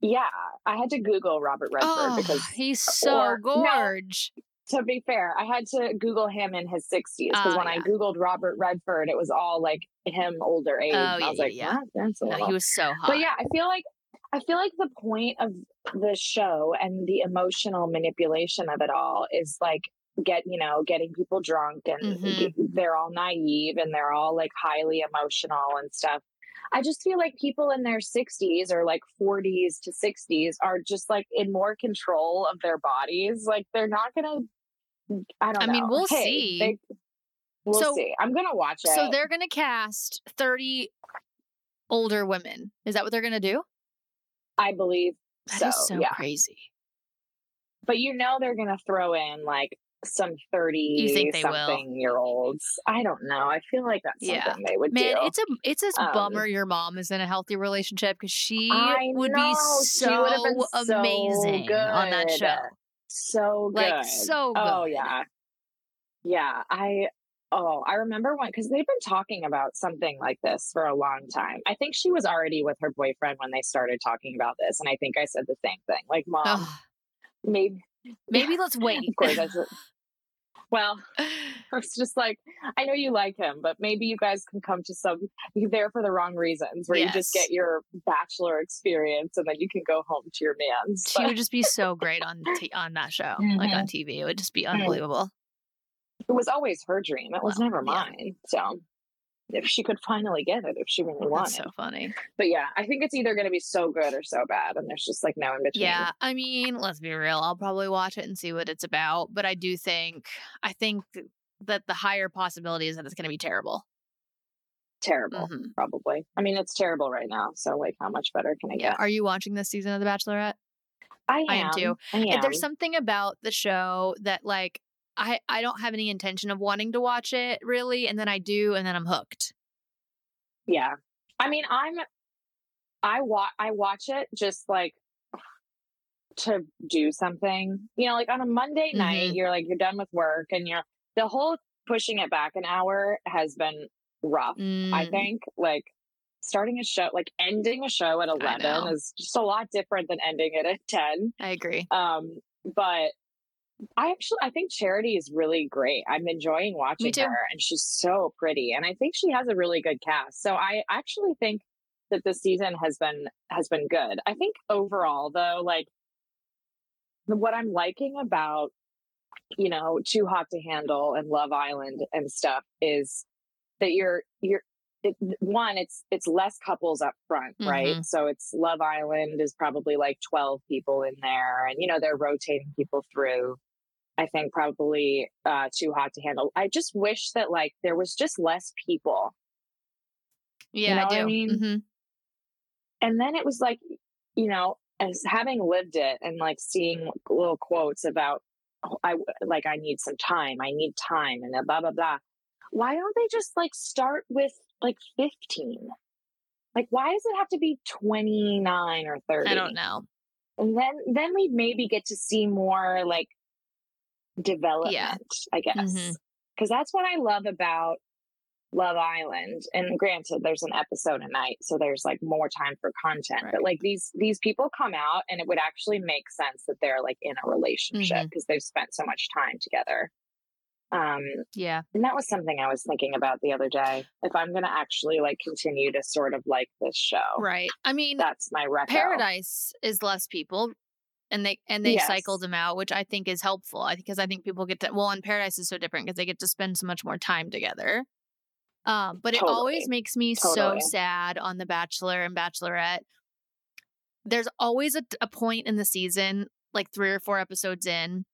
"Yeah." I had to Google Robert Redford Oh, because, he's so or- no. gorge. to be fair, I had to Google him in his 60s because Oh, when I. Googled Robert Redford, it was all like him older age. Oh, I yeah, was like, yeah, yeah. "What? That's a No, little he was so hot. but yeah, I feel like I feel like the point of the show and the emotional manipulation of it all is like get you know getting people drunk and Mhm. g- they're all naive and they're all like highly emotional and stuff. I just feel like people in their 60s or like 40s to 60s are just like in more control of their bodies. Like they're not gonna. I don't know. I know. mean, we'll Hey, see. they- we'll So- see. I'm gonna watch it. So they're going to cast 30 older women. Is that what they're going to do? I believe That so. is so yeah. crazy. But you know they're gonna throw in like some thirty think they will? something year olds. I don't know. I feel like that's Yeah. something they would do. Man, do. it's a it's a Um, bummer your mom is in a healthy relationship because she I would know, be she would have so so amazing on that show. so good. Like, so good. Oh yeah. Yeah. I oh, I remember when because they've been talking about something like this for a long time. I think she was already with her boyfriend when they started talking about this. And I think I said the same thing. Like, mom, Ugh, maybe maybe let's [laughs] wait. of course that's well, [sighs] It's just like, I know you like him, but maybe you guys can come to some, you're there for the wrong reasons, where you just get your bachelor experience and then you can go home to your man's. she But would just be so great on t- on that show, like on mm-hmm. TV. It would just be unbelievable. it was always her dream. It was Well, never yeah. mine. So if she could finally get it, if she really wanted. That's so funny. But yeah, I think it's either going to be so good or so bad. And there's just like no in between. Yeah, I mean, let's be real. I'll probably watch it and see what it's about, but I do think I think that the higher possibility is that it's going to be terrible. Terrible, Mhm. probably. I mean, it's terrible right now. So like, how much better can I Yeah. get? Are you watching this season of The Bachelorette? I am. I am too. I And am. There's something about the show that like I I don't have any intention of wanting to watch it really, and then I do, and then I'm hooked. Yeah. I mean, I'm I watch I watch it just like to do something. You know, like on a Monday night, Mhm. you're like you're done with work and you're the whole pushing it back an hour has been rough, I Mm, think. Like starting a show like ending a show at 11 is just a lot different than ending it at 10. I agree. Um but I actually I think Charity is really great. I'm enjoying watching her and she's so pretty and I think she has a really good cast. So I actually think that this season has been has been good. I think overall though like what I'm liking about you know Too Hot to Handle and Love Island and stuff is that you're you're it, one it's it's less couples up front right Mhm. so it's love island is probably like 12 people in there and you know they're rotating people through i think probably uh too hot to handle i just wish that like there was just less people Yeah, know I what I do. mean? Mhm. and then it was like you know as having lived it and like seeing little quotes about oh, i like i need some time i need time and blah blah blah why don't they just like start with like 15 like why does it have to be 29 or 30 I don't know. and then then we maybe get to see more like development i guess. Mm-hmm. Because that's what i love about love island and granted there's an episode a night so there's like more time for content Right. but like these these people come out and it would actually make sense that they're like in a relationship mm-hmm. because they've spent so much time together um Yeah. and that was something i was thinking about the other day if i'm gonna actually like continue to sort of like this show Right. I mean, that's my reco. Paradise is less people and they and they Yes. cycled them out, which I think is helpful. I because I think people get to well, and Paradise is so different because they get to spend so much more time together. Um, but it always makes me so sad on The Bachelor and Bachelorette. There's always a, a point in the season, like three or four episodes in,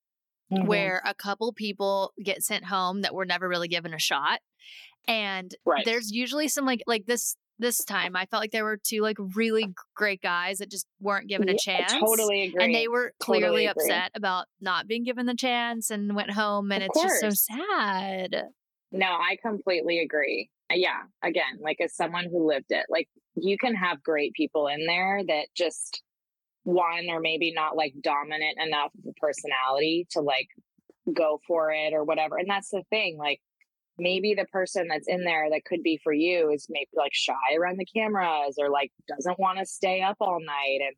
Mhm. where a couple people get sent home that were never really given a shot. And Right. there's usually some like like this this time I felt like there were two like really great guys that just weren't given a chance. totally agree And they were Totally clearly agree. upset about not being given the chance and went home and Of it's just so sad. No, I completely agree. Uh, Yeah, again, like as someone who lived it, like you can have great people in there that just one or maybe not like dominant enough of a personality to like go for it or whatever. And that's the thing, like maybe the person that's in there that could be for you is maybe like shy around the cameras or like doesn't want to stay up all night. And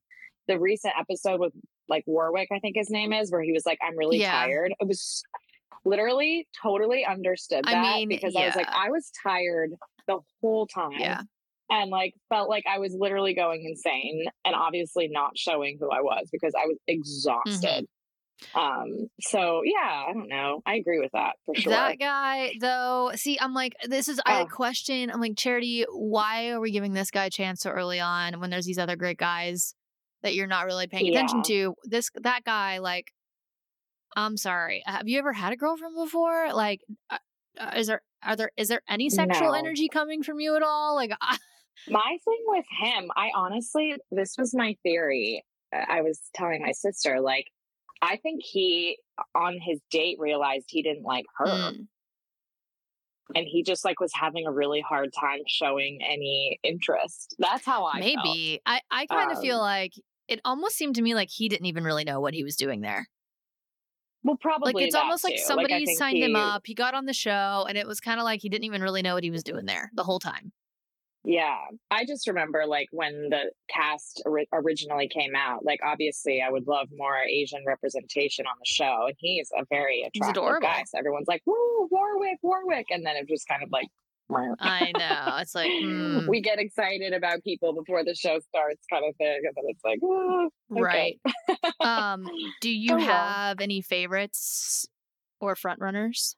the recent episode with like Warwick, I think his name is, where he was like, I'm really Yeah. tired. It was literally totally understood I that mean, because I was like. I was tired the whole time. Yeah. And like felt like I was literally going insane and obviously not showing who I was because I was exhausted. Um, so yeah, I don't know. I agree with that for sure. That guy, though, see, I'm like, this is, I Oh. question, I'm like, Charity, why are we giving this guy a chance so early on when there's these other great guys that you're not really paying attention Yeah. to? This, that guy, like, I'm sorry. Have you ever had a girlfriend before? Like, uh, uh, is there, are there, is there any sexual No. energy coming from you at all? Like, [laughs] I, My thing with him, I honestly, this was my theory. Uh, I was telling my sister, like, I think he on his date realized he didn't like her. Mm. and he just like was having a really hard time showing any interest. That's how I felt. maybe. I, I kind of feel Um, like it almost seemed to me like he didn't even really know what he was doing there. Well, probably Like it's almost like too. I somebody think signed him up. He got on the show, and it was kind of like he didn't even really know what he was doing there the whole time. Yeah, I just remember like when the cast ori- originally came out. Like, obviously, I would love more Asian representation on the show, and he's a very attractive adorable. guy. So everyone's like, "Woo, Warwick, Warwick," and then it just kind of like. I know. It's like, mm, [laughs] We get excited about people before the show starts, kind of thing, and then it's like, "Oh, okay." right. Um, do [laughs] you Oh, well. have any favorites or front runners?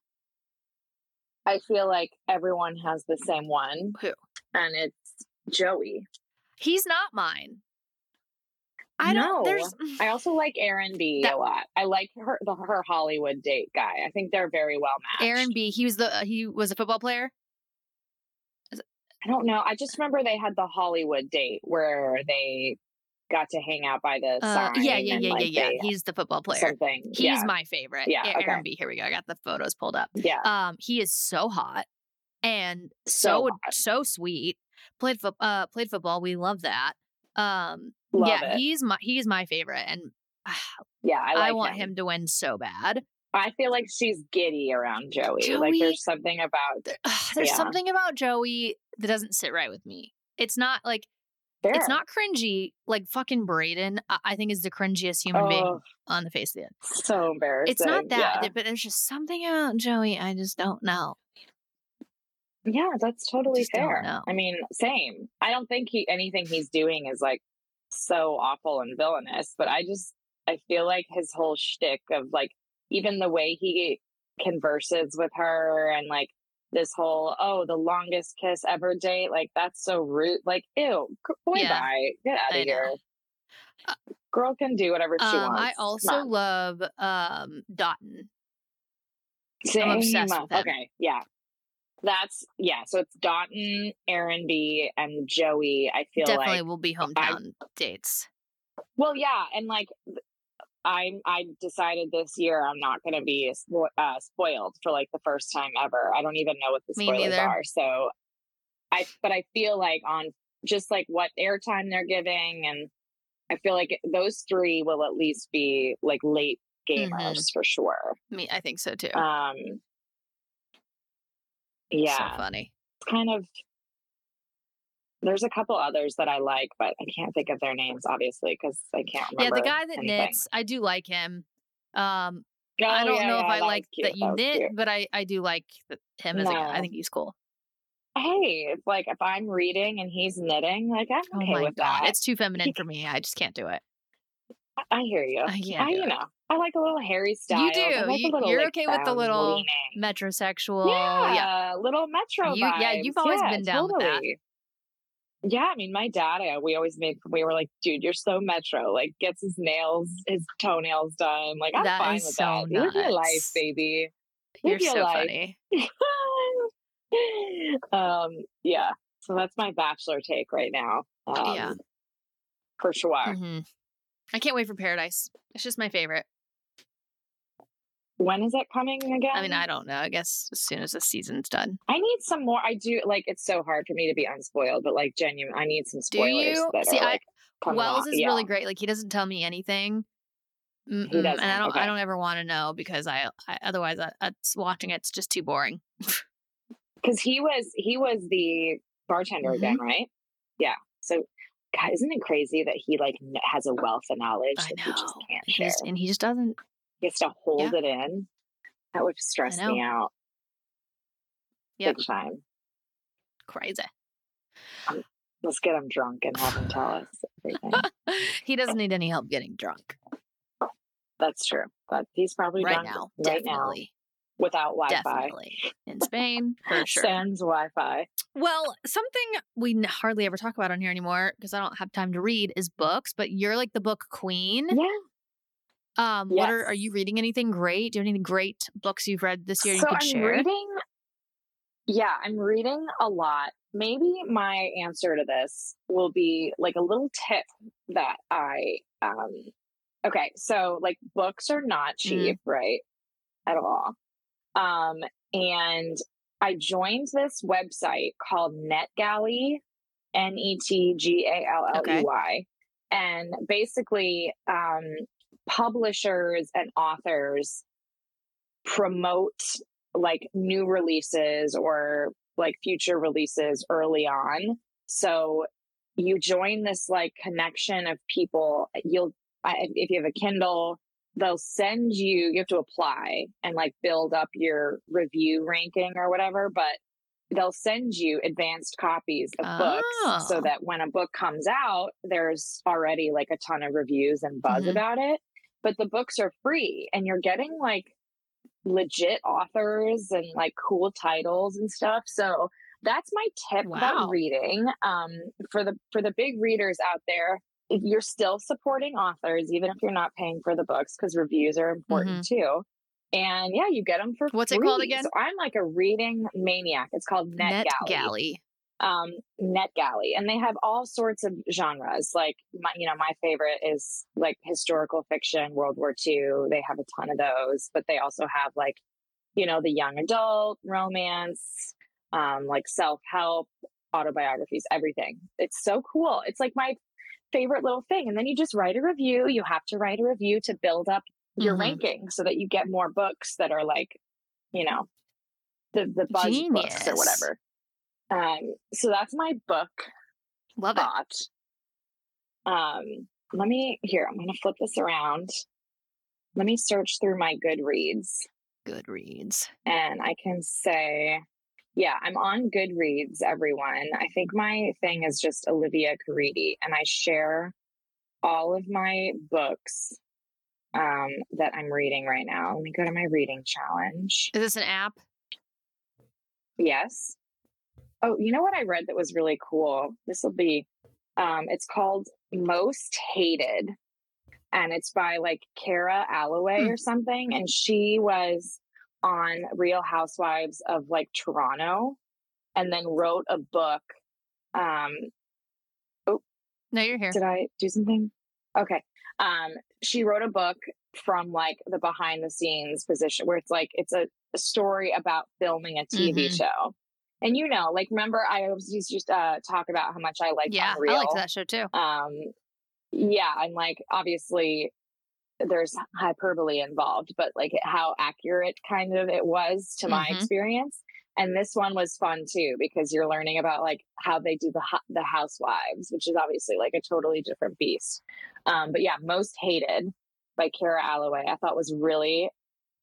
I feel like everyone has the same one. Who? And it's Joey. He's not mine. I don't. There's. [sighs] I also like Aaron B That- a lot. I like her the her Hollywood date guy. I think they're very well matched. Aaron B. He was the. He was a football player. I don't know. I just remember they had the Hollywood date where they got to hang out by the Uh, sign. yeah, yeah, yeah, like, yeah, yeah. He's the football player. Something. He's yeah. my favorite. Yeah, Aaron okay. B. Here we go. I got the photos pulled up. yeah. Um, he is so hot and so So so, sweet. Played fo- uh played football. We love that. Um, Love yeah, it. he's my he's my favorite, and [sighs] yeah, I, I, want him. to win so bad. I feel like she's giddy around Joey. Like there's something about There- ugh, there's Yeah. something about Joey that doesn't sit right with me. It's not like Fair. It's not cringy. Like fucking Brayden, I, think is the cringiest human being Oh, on the face of the earth. so embarrassing. It's not that, Yeah. but there's just something about Joey. I just don't know. Yeah, that's totally fair. I mean, same. I don't think he anything he's doing is like so awful and villainous, but I just I feel like his whole shtick of like even the way he converses with her and like this whole oh the longest kiss ever date like that's so rude like ew boy Yeah, bye get out of here girl can do whatever she Um, wants I also love um Dotun. Same. obsessed with him. Okay, yeah. That's yeah. So it's Dotun, Aaron B, and Joey. I feel Definitely like will be hometown dates. well, yeah, and like I I decided this year I'm not going to be spo- uh, spoiled for like the first time ever. I don't even know what the spoilers are. So I but I feel like on just like what airtime they're giving, and I feel like those three will at least be like late gamers Mhm. for sure. Me, I think so too. Um. Yeah. So funny. it's kind of there's a couple others that I like, but I can't think of their names obviously because I can't remember. Yeah, the guy that anything. knits, I do like him. Um, Oh, I don't yeah, know yeah, if I that like that you was knit, cute. but I I do like him as a guy. I think he's cool. Hey, it's like if I'm reading and he's knitting, like I'm Oh okay my with god, that. it's too feminine for me. I just can't do it. I hear you. I I, you know, I like a little Harry style. do. Like You- a little, you're like, okay with the little leaning. Metrosexual. yeah, yeah. little metro You- yeah, you've always Yeah, been down with that. Yeah, I mean, my dad, I, we always made, we were like, dude, you're so metro. Like, gets his nails, his toenails done. Like, I'm That fine with so that. Live your life, baby. You're your so life. funny. [laughs] um, yeah. So that's my bachelor take right now. Um, Yeah. For sure. hmm I can't wait for Paradise. It's just my favorite. When is it coming again? I mean, I don't know. I guess as soon as the season's done. I need some more. I do like. It's so hard for me to be unspoiled, but like genuine, I need some Do spoilers. you? That See, are, I- like, Wells is Yeah. really great. Like he doesn't tell me anything. Mm-mm, and I don't. I don't ever want to know because I. I otherwise, I, I, watching it's just too boring. [laughs] because he was he was the bartender Mhm. again, right? Yeah. So, God, isn't it crazy that he like has a wealth of knowledge I that he just can't He share? just, and he just doesn't. He has to hold it in. That would stress me out. Yep. Big time. Crazy. Um, let's get him drunk and have him tell us everything. [laughs] he doesn't need any help getting drunk That's true. But he's probably right now. right definitely. now without Wi-Fi. Definitely in Spain for [laughs] sure. Sans Wi-Fi. Well, something we hardly ever talk about on here anymore because I don't have time to read is books. But you're like the book queen. Yeah. Um, what are are you reading? Anything great? Do you have any great books you've read this year so you could I'm share? reading. Yeah, I'm reading a lot. Maybe my answer to this will be like a little tip that I um okay, so like books are not cheap, right? At all. Um and I joined this website called NetGalley, N E T G A L L E Y. And basically um publishers and authors promote like new releases or like future releases early on. So you join this like connection of people. You'll, if you have a Kindle, they'll send you, you have to apply and like build up your review ranking or whatever, but they'll send you advanced copies of books so Oh. that when a book comes out, there's already like a ton of reviews and buzz Mhm. about it. But the books are free and you're getting like legit authors and like cool titles and stuff. So that's my tip Wow. about reading. Um, for the for the big readers out there, if you're still supporting authors, even if you're not paying for the books, because reviews are important too. And yeah, you get them for. What's it called free. again? So I'm like a reading maniac. It's called NetGalley NetGalley. um, NetGalley, and they have all sorts of genres. Like my, you know, my favorite is like historical fiction, World War II. They have a ton of those, but they also have like, you know, the young adult romance, um, like self help, autobiographies, everything. It's so cool. It's like my favorite little thing. And then you just write a review. You have to write a review to build up your Mhm. ranking so that you get more books that are like, you know, the the buzz books or whatever. Um, so that's my book Love it. Um, let me here. I'm going to flip this around. Let me search through my Goodreads, Goodreads. and I can say, yeah, I'm on Goodreads. Everyone, I think my thing is just Olivia Caridi, and I share all of my books um, that I'm reading right now. Let me go to my reading challenge. Is this an app? Yes. Oh, you know what I read that was really cool? This will be, um, it's called Most Hated, and it's by like Kara Alloway Hmm. or something. And she was on Real Housewives of like Toronto and then wrote a book. Um, oh, No, you're here. did I do something? Okay. Um, she wrote a book from like the behind the scenes position where it's like it's a, a story about filming a TV Mhm. show. And you know, like remember I always used to just uh, talk about how much I like yeah, Unreal. I liked that show too. Um, yeah, and like obviously there's hyperbole involved, but like how accurate kind of it was to my Mhm. experience. And this one was fun too because you're learning about like how they do the the housewives, which is obviously like a totally different beast. Um, but yeah, most hated by Kara Alloway, I thought was really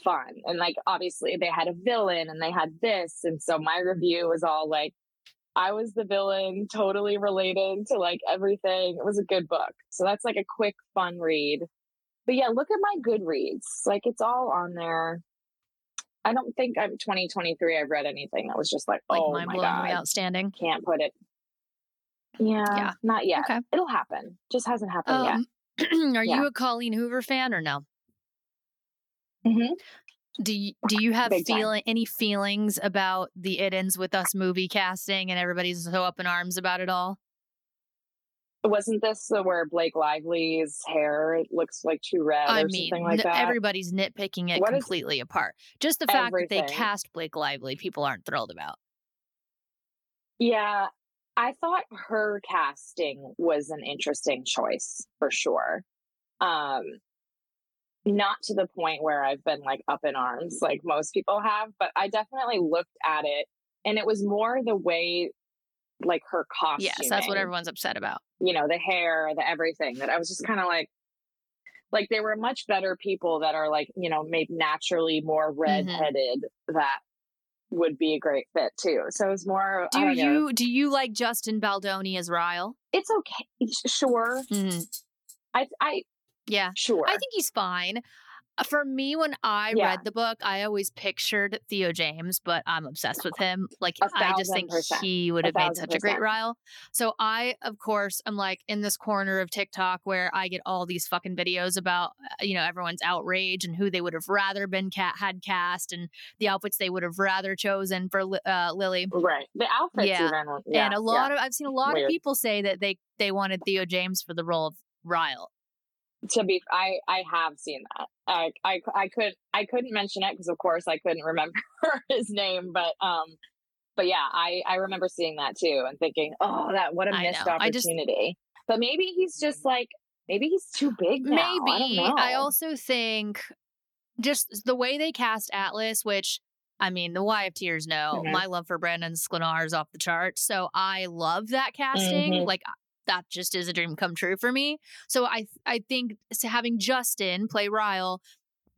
fun. And like obviously they had a villain and they had this, and so my review was all like I was the villain, totally related to like everything. It was a good book. So that's like a quick, fun read. But yeah, look at my Goodreads. Like it's all on there. I don't think I'm 2023. I've read anything that was just like, Like oh my god, outstanding. can't put it. Yeah, Yeah. not yet. Okay. It'll happen. Just hasn't happened yet. Um, [clears throat] are Yeah. you a Colleen Hoover fan or no? Mhm. Do you, do you have Big time. feeling any feelings about the It Ends With Us movie casting and everybody's so up in arms about it all? Wasn't this the where Blake Lively's hair looks like too red I or mean, something like that? everybody's nitpicking it What completely apart. Just the fact that they cast Blake Lively, people aren't thrilled about. Yeah, I thought her casting was an interesting choice for sure. Um not to the point where I've been like up in arms like most people have, but I definitely looked at it and it was more the way like her costume. Yes, that's what everyone's upset about. you know, the hair, the everything that I was just kind of like like there were much better people that are like, you know, made naturally more Mm-hmm. redheaded that would be a great fit too. So it was more Do don't know, you do you like Justin Baldoni as Ryle? it's okay. Sure. Mhm. I, I, Yeah, sure. I think he's fine. Uh, For me, when I Yeah. read the book, I always pictured Theo James, but I'm obsessed with him. Like, I just think percent. he would have made such a great. Ryle. So I, of course, am like in this corner of TikTok where I get all these fucking videos about, uh, you know, everyone's outrage and who they would have rather been cat had cast and the outfits they would have rather chosen for uh, Lily. right. The outfits Yeah. even. Yeah. and a lot of I've seen a lot Weird. of people say that they they wanted Theo James for the role of Ryle. To be, I, I have seen that. I, I, I could, I couldn't mention it because of course I couldn't remember [laughs] his name, but, um, but yeah, I, I remember seeing that too and thinking, oh, that, what a missed. I just- opportunity. but maybe he's just like, maybe he's too big now. I, don't Maybe. know. I also think just the way they cast Atlas, which I mean, the YFTers know Mhm. my love for Brandon Sklenar is off the charts. So I love that casting. Mhm. Like that just is a dream come true for me. So I I think having Justin play Ryle,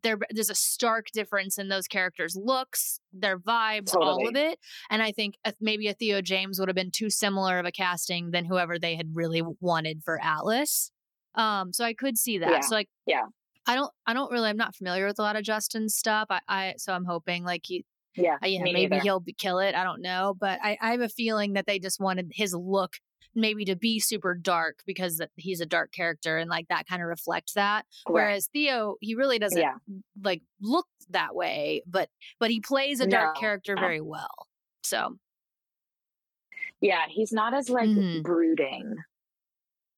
there there's a stark difference in those characters' looks, their vibes, all of it. And I think maybe a Theo James would have been too similar of a casting than whoever they had really wanted for Atlas. Um, so I could see that. Yeah. So like, Yeah. I don't, I don't really, I'm not familiar with a lot of Justin's stuff. I, I, so I'm hoping like he, yeah, uh, yeah, maybe neither. he'll be, kill it. I don't know, but I, I have a feeling that they just wanted his look maybe to be super dark because he's a dark character and like that kind of reflects that. Right. Whereas Theo, he really doesn't Yeah. like look that way, but but he plays a dark No, character very well. So Yeah, he's not as like Mhm. brooding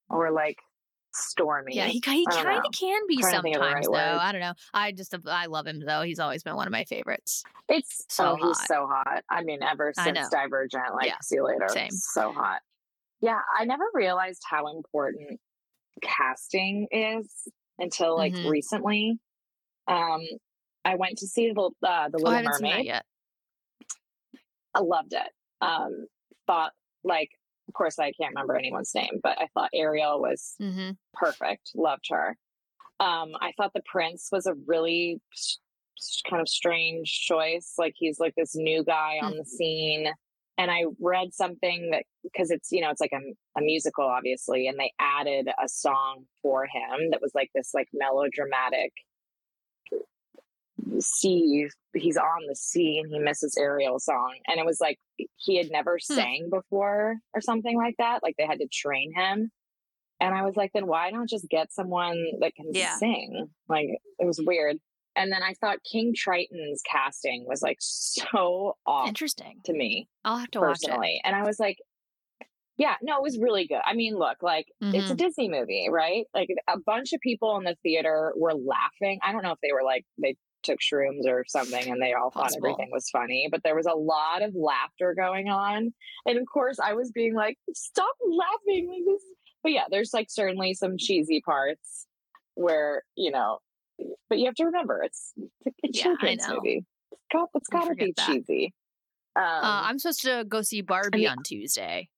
or like stormy. yeah, he he kind of can be Trying to think of the sometimes right though. word. I don't know. I just I love him though. He's always been one of my favorites. It's So oh, he's so hot. I mean, ever since. Divergent, like Yeah, see you later. same. So hot. Yeah, I never realized how important casting is until like Mhm. recently. Um, I went to see the uh, the Oh, I Little that Mermaid. yet. I loved it. Um, thought like of course, I can't remember anyone's name, but I thought Ariel was hmm perfect. Loved her. Um, I thought the prince was a really kind of strange choice. Like he's like this new guy on the scene. And I read something that because it's you know it's like a, a musical obviously, and they added a song for him that was like this like melodramatic sea. He's on the sea and he misses Ariel song, and it was like he had never Hmm. sang before or something like that. Like they had to train him. And I was like, then why not just get someone that can Yeah. sing? Like it was weird. And then I thought King Triton's casting was like so off Interesting. to me I'll have to watch it. And I was like, yeah, no, it was really good. I mean, look, like it's a Mhm. Disney movie, right? Like a bunch of people in the theater were laughing. I don't know if they were like they took shrooms or something and they all thought everything was funny, but there was a lot of laughter going on. And of course, I was being like, stop laughing like this. But yeah, there's like certainly some cheesy parts where, you know, but you have to remember it's, it's a Yeah, children's know. movie. It's got, it's got to be that. cheesy. Um, Uh, I'm supposed to go see Barbie the- on Tuesday.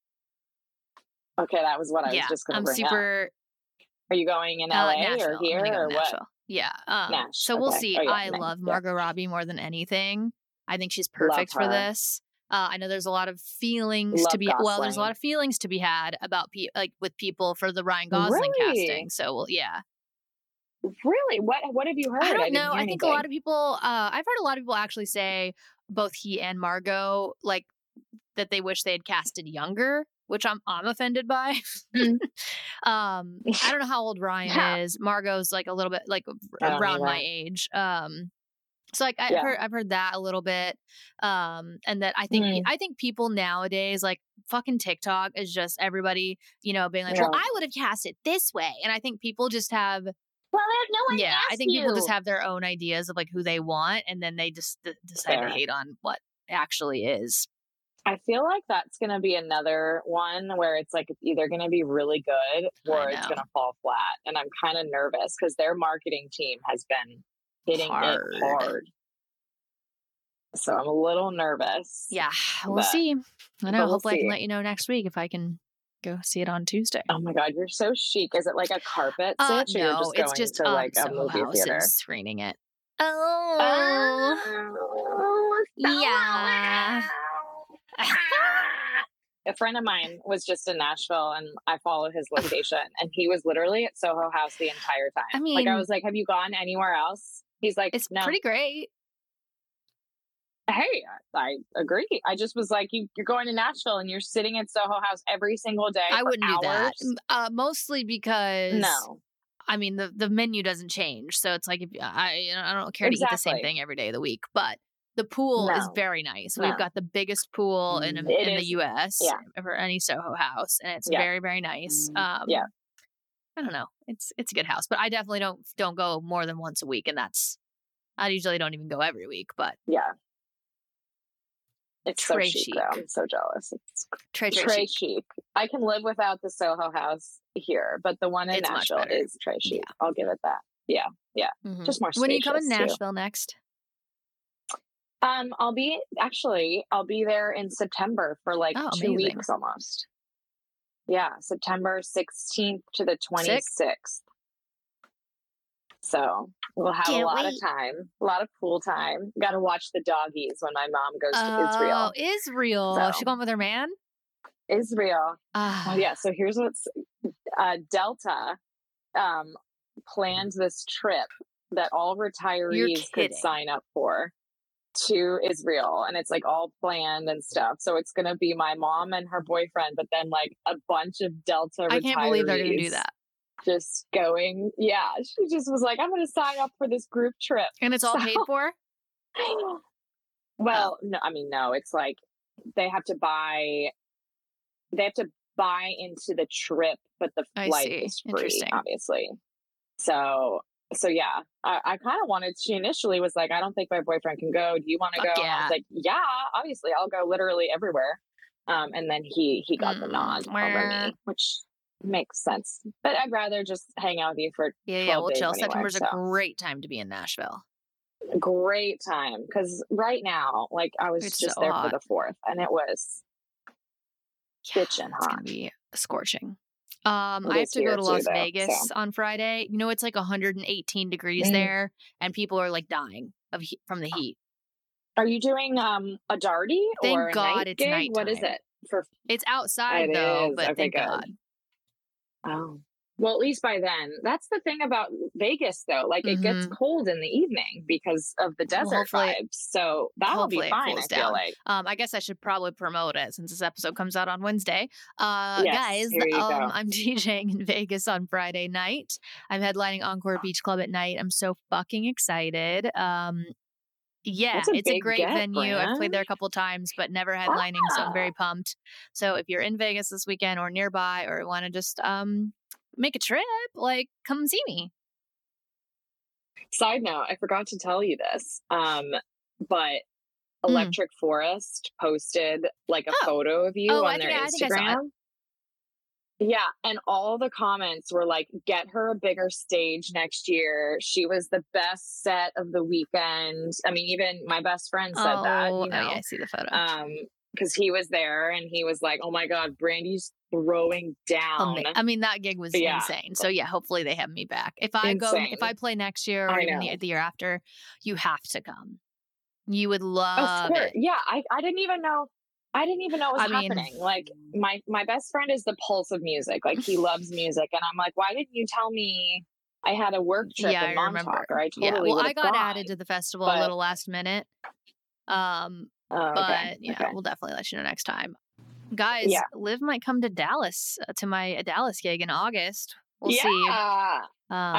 okay, that was what I was just going to say. I'm up. super Are you going in uh, LA Nashville. or here go or to what? Yeah. Um, Nash, so we'll see. Oh, yeah, I nice, love yeah. Margot Robbie more than anything. I think she's perfect for this. Uh, I know there's a lot of feelings to Love be well. There's a lot of feelings to be had about pe- like with people for the Ryan Gosling Really? casting. So well, yeah. Really? What What have you heard? I don't didn't know. I think a lot of people. Uh, I've heard a lot of people actually say both he and Margot like that they wish they had casted younger, which I'm I'm offended by. Mm. [laughs] um, [laughs] I don't know how old Ryan Yeah. is. Margot's like a little bit like around my age. Um, so like I've Yeah. heard I've heard that a little bit. Um, and that I think Mm. I think people nowadays like fucking TikTok is just everybody you know being like, well, I would have cast it this way, and I think people just have Well, no one yeah, I think people just have their own ideas of like who they want, and then they just d- decide Fair. to hate on what actually is. I feel like that's going to be another one where it's like it's either going to be really good or it's going to fall flat. And I'm kind of nervous because their marketing team has been hitting Hard. it hard. So I'm a little nervous. Yeah, [sighs] we'll But- see. I know. we'll hopefully, I can let you know next week if I can go see it on Tuesday. Oh my God, you're so chic. Is it like a carpet Uh, sitch no, just it's just to um, like a movie House theater? is screening it. Oh, Oh, Yeah. [laughs] a friend of mine was just in Nashville and I follow his location and he was literally at Soho House the entire time. I mean, like I was like, Have you gone anywhere else? He's like, it's No. pretty great. Hey, I agree. I just was like, you, You're going to Nashville and you're sitting at Soho House every single day. I wouldn't do that. Uh, mostly because No. I mean the the menu doesn't change, so it's like if I I don't care to eat the same thing every day of the week, but the pool is very nice. No. We've got the biggest pool in it in the U.S. yeah. for any Soho house, and it's Yeah. very very nice. Mm, Um, yeah. I don't know. It's it's a good house, but I definitely don't don't go more than once a week, and that's I usually don't even go every week. But Yeah. It's so Trey chic, chic. though. I'm so jealous. It's Trey Trey, Trey chic. chic. I can live without the Soho House here, but the one in It's Nashville is Trey chic. I'll give it that. Mhm. Just more When are you coming to spacious, too. Nashville next? Um, I'll be actually I'll be there in September for like Oh, two amazing. weeks almost. Yeah, September 16th to the 26th. So we'll have a Can't lot wait. of time, a lot of pool time. Got to watch the doggies when my mom goes to Israel. Oh, Israel. So- She going with her man? Israel. Ah, Oh, yeah. So here's what's uh, Delta um, planned this trip that all retirees could sign up for to Israel. And it's like all planned and stuff. So it's going to be my mom and her boyfriend, but then like a bunch of Delta I can't believe they're going to do that. Just going. Yeah. She just was like, I'm going to sign up for this group trip. And it's all paid for? [gasps] well, no, I mean, no, it's like they have to buy, they have to buy into the trip, but the flight is free, obviously. So, so yeah, I, I kind of wanted, she initially was like, I don't think my boyfriend can go. Do you want to go? And I yeah. was like, yeah, obviously I'll go literally everywhere. Um, and then he, he got the Mm, nod over me, which makes sense, but I'd rather just hang out with you for Yeah, yeah. 12 Well, chill. anyway, September's a great time to be in Nashville. great time because right now, like I was It's just so there hot. for the fourth, and it was Yeah, bitchin' It's gonna hot. be scorching. Um, It I have to go to Las though, Vegas so. on Friday. You know, it's like 118 degrees Mm. there, and people are like dying of he- from the heat. Are you doing um a darty Thank or a God night it's gig? What is it for? It's outside It though, is. but Okay, thank. God. Oh, well, at least by then. That's the thing about Vegas, though. Like it gets cold in the evening because of the Mm-hmm. Well, desert vibes. So that'll be fine. I feel down. like. Um, I guess I should probably promote it since this episode comes out on Wednesday. Uh, Yes, guys, um. I'm [laughs] DJing in Vegas on Friday night. I'm headlining Encore Beach Club at night. I'm so fucking excited. Um, yeah, a it's a great get, venue. I've played there a couple times, but never headlining, so I'm Ah. very pumped. So if you're in Vegas this weekend or nearby, or want to just um make a trip, like come see me. Side note: I forgot to tell you this, um, but Mm. Electric Forest posted like a Oh. photo of you Oh, on I their think I- I think I saw it. Instagram. Yeah, and all the comments were like, "Get her a bigger stage next year." She was the best set of the weekend. I mean, even my best friend said oh, that. oh, You know, yeah, I see the photo. um, because he was there and he was like, "Oh my god, Brandi's throwing down." I mean, that gig was Yeah. insane. So yeah, hopefully they have me back. If I go, if I play next year or even the, the year after, you have to come. You would love it. yeah. I, I didn't even know. I didn't even know it was I mean- happening. Like my my best friend is the pulse of music. Like he loves music, and I'm like, why didn't you tell me I had a work trip Yeah, in I Montauk? remember. Or I totally yeah, well, I got gone. added to the festival a little last minute. Um, Oh, but okay. yeah, okay. we'll definitely let you know next time. Guys, Yeah. Liv might come to Dallas uh, to my Dallas gig in August. We'll yeah, see. I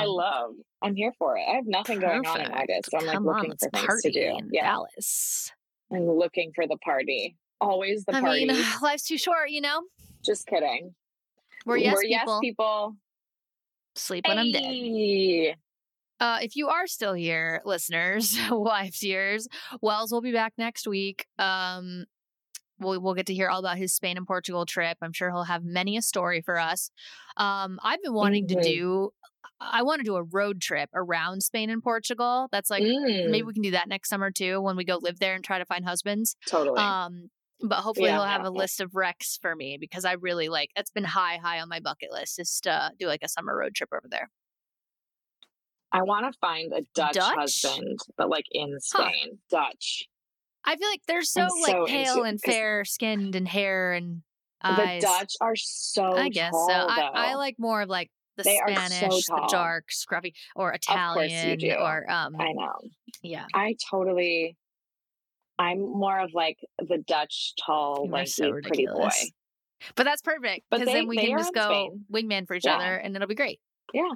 Um, love. I'm here for it. I have nothing going on in. August, so I'm like Come looking let's for things party to do. in Yeah, Dallas. I'm looking for the party. Always the I party. mean, [laughs] life's too short, you know. Just kidding. We're yes We're people. yes people. Sleep when I'm dead. Uh, if you are still here, listeners, [laughs] YFTers, Wells will be back next week. Um, we'll we'll get to hear all about his Spain and Portugal trip. I'm sure he'll have many a story for us. Um, I've been wanting Mhm. to do. I want to do a road trip around Spain and Portugal. That's like Mm, maybe we can do that next summer too when we go live there and try to find husbands. totally. Um, but hopefully Yeah, he'll have yeah, a list of wrecks for me because I really like. that's been high high on my bucket list is to do like a summer road trip over there. I want to find a Dutch, Dutch? husband, but like in Spain, Dutch. I feel like they're so I'm like so pale and fair skinned and hair and The eyes. Dutch are so. I guess tall, so. I, I like more of like the They are so Spanish, the dark, scruffy, or Italian, do. or um, I know. yeah. I totally. I'm more of like the Dutch tall, You are lanky, so pretty boy. But that's perfect because then we can just go wingman for each Yeah. other, and it'll be great. Yeah.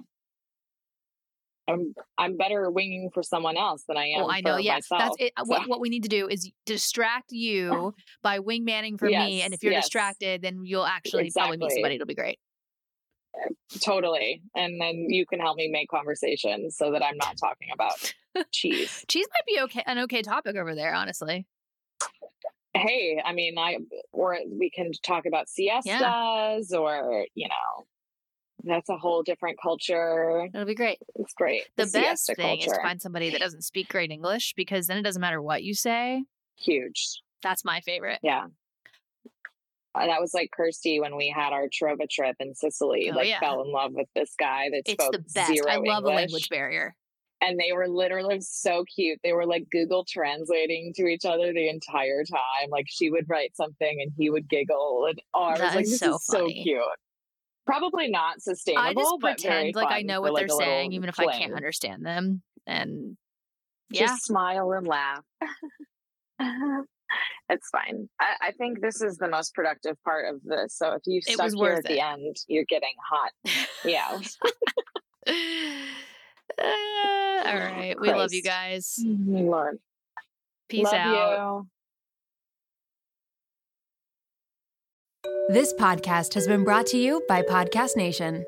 I'm I'm better winging for someone else than I oh, am. Oh, I know. for Yes, myself, that's it. Uh, what so- what we need to do is distract [laughs] you by wingmanning for me, and if you're yes. distracted, then you'll actually probably meet somebody. It'll be great. Totally, and then you can help me make conversations so that I'm not talking about [laughs] cheese. Cheese might be okay, an okay topic over there, honestly. hey, I mean, I or we can talk about siestas or you know, that's a whole different culture. It'll be great. It's great. The best siesta thing is to find somebody that doesn't speak great English because then it doesn't matter what you say. huge. That's my favorite. Yeah. Uh, that was like Kirsty when we had our TrovaTrip in Sicily. Oh, like yeah. fell in love with this guy that It's spoke the best. zero I love a English. language barrier. and they were literally so cute. They were like Google translating to each other the entire time. Like she would write something and he would giggle, and oh, I was That like, is this so is so cute. Probably not sustainable. I just pretend like I know what they're a saying, even if I can't understand them. And Just smile and laugh. [laughs] it's fine. I, I think this is the most productive part of this. So if you It stuck was here worth at the it. end, you're getting hot. Yeah. [laughs] Uh, all right. We love you guys. Lord. Peace Love out. you. This podcast has been brought to you by Podcast Nation.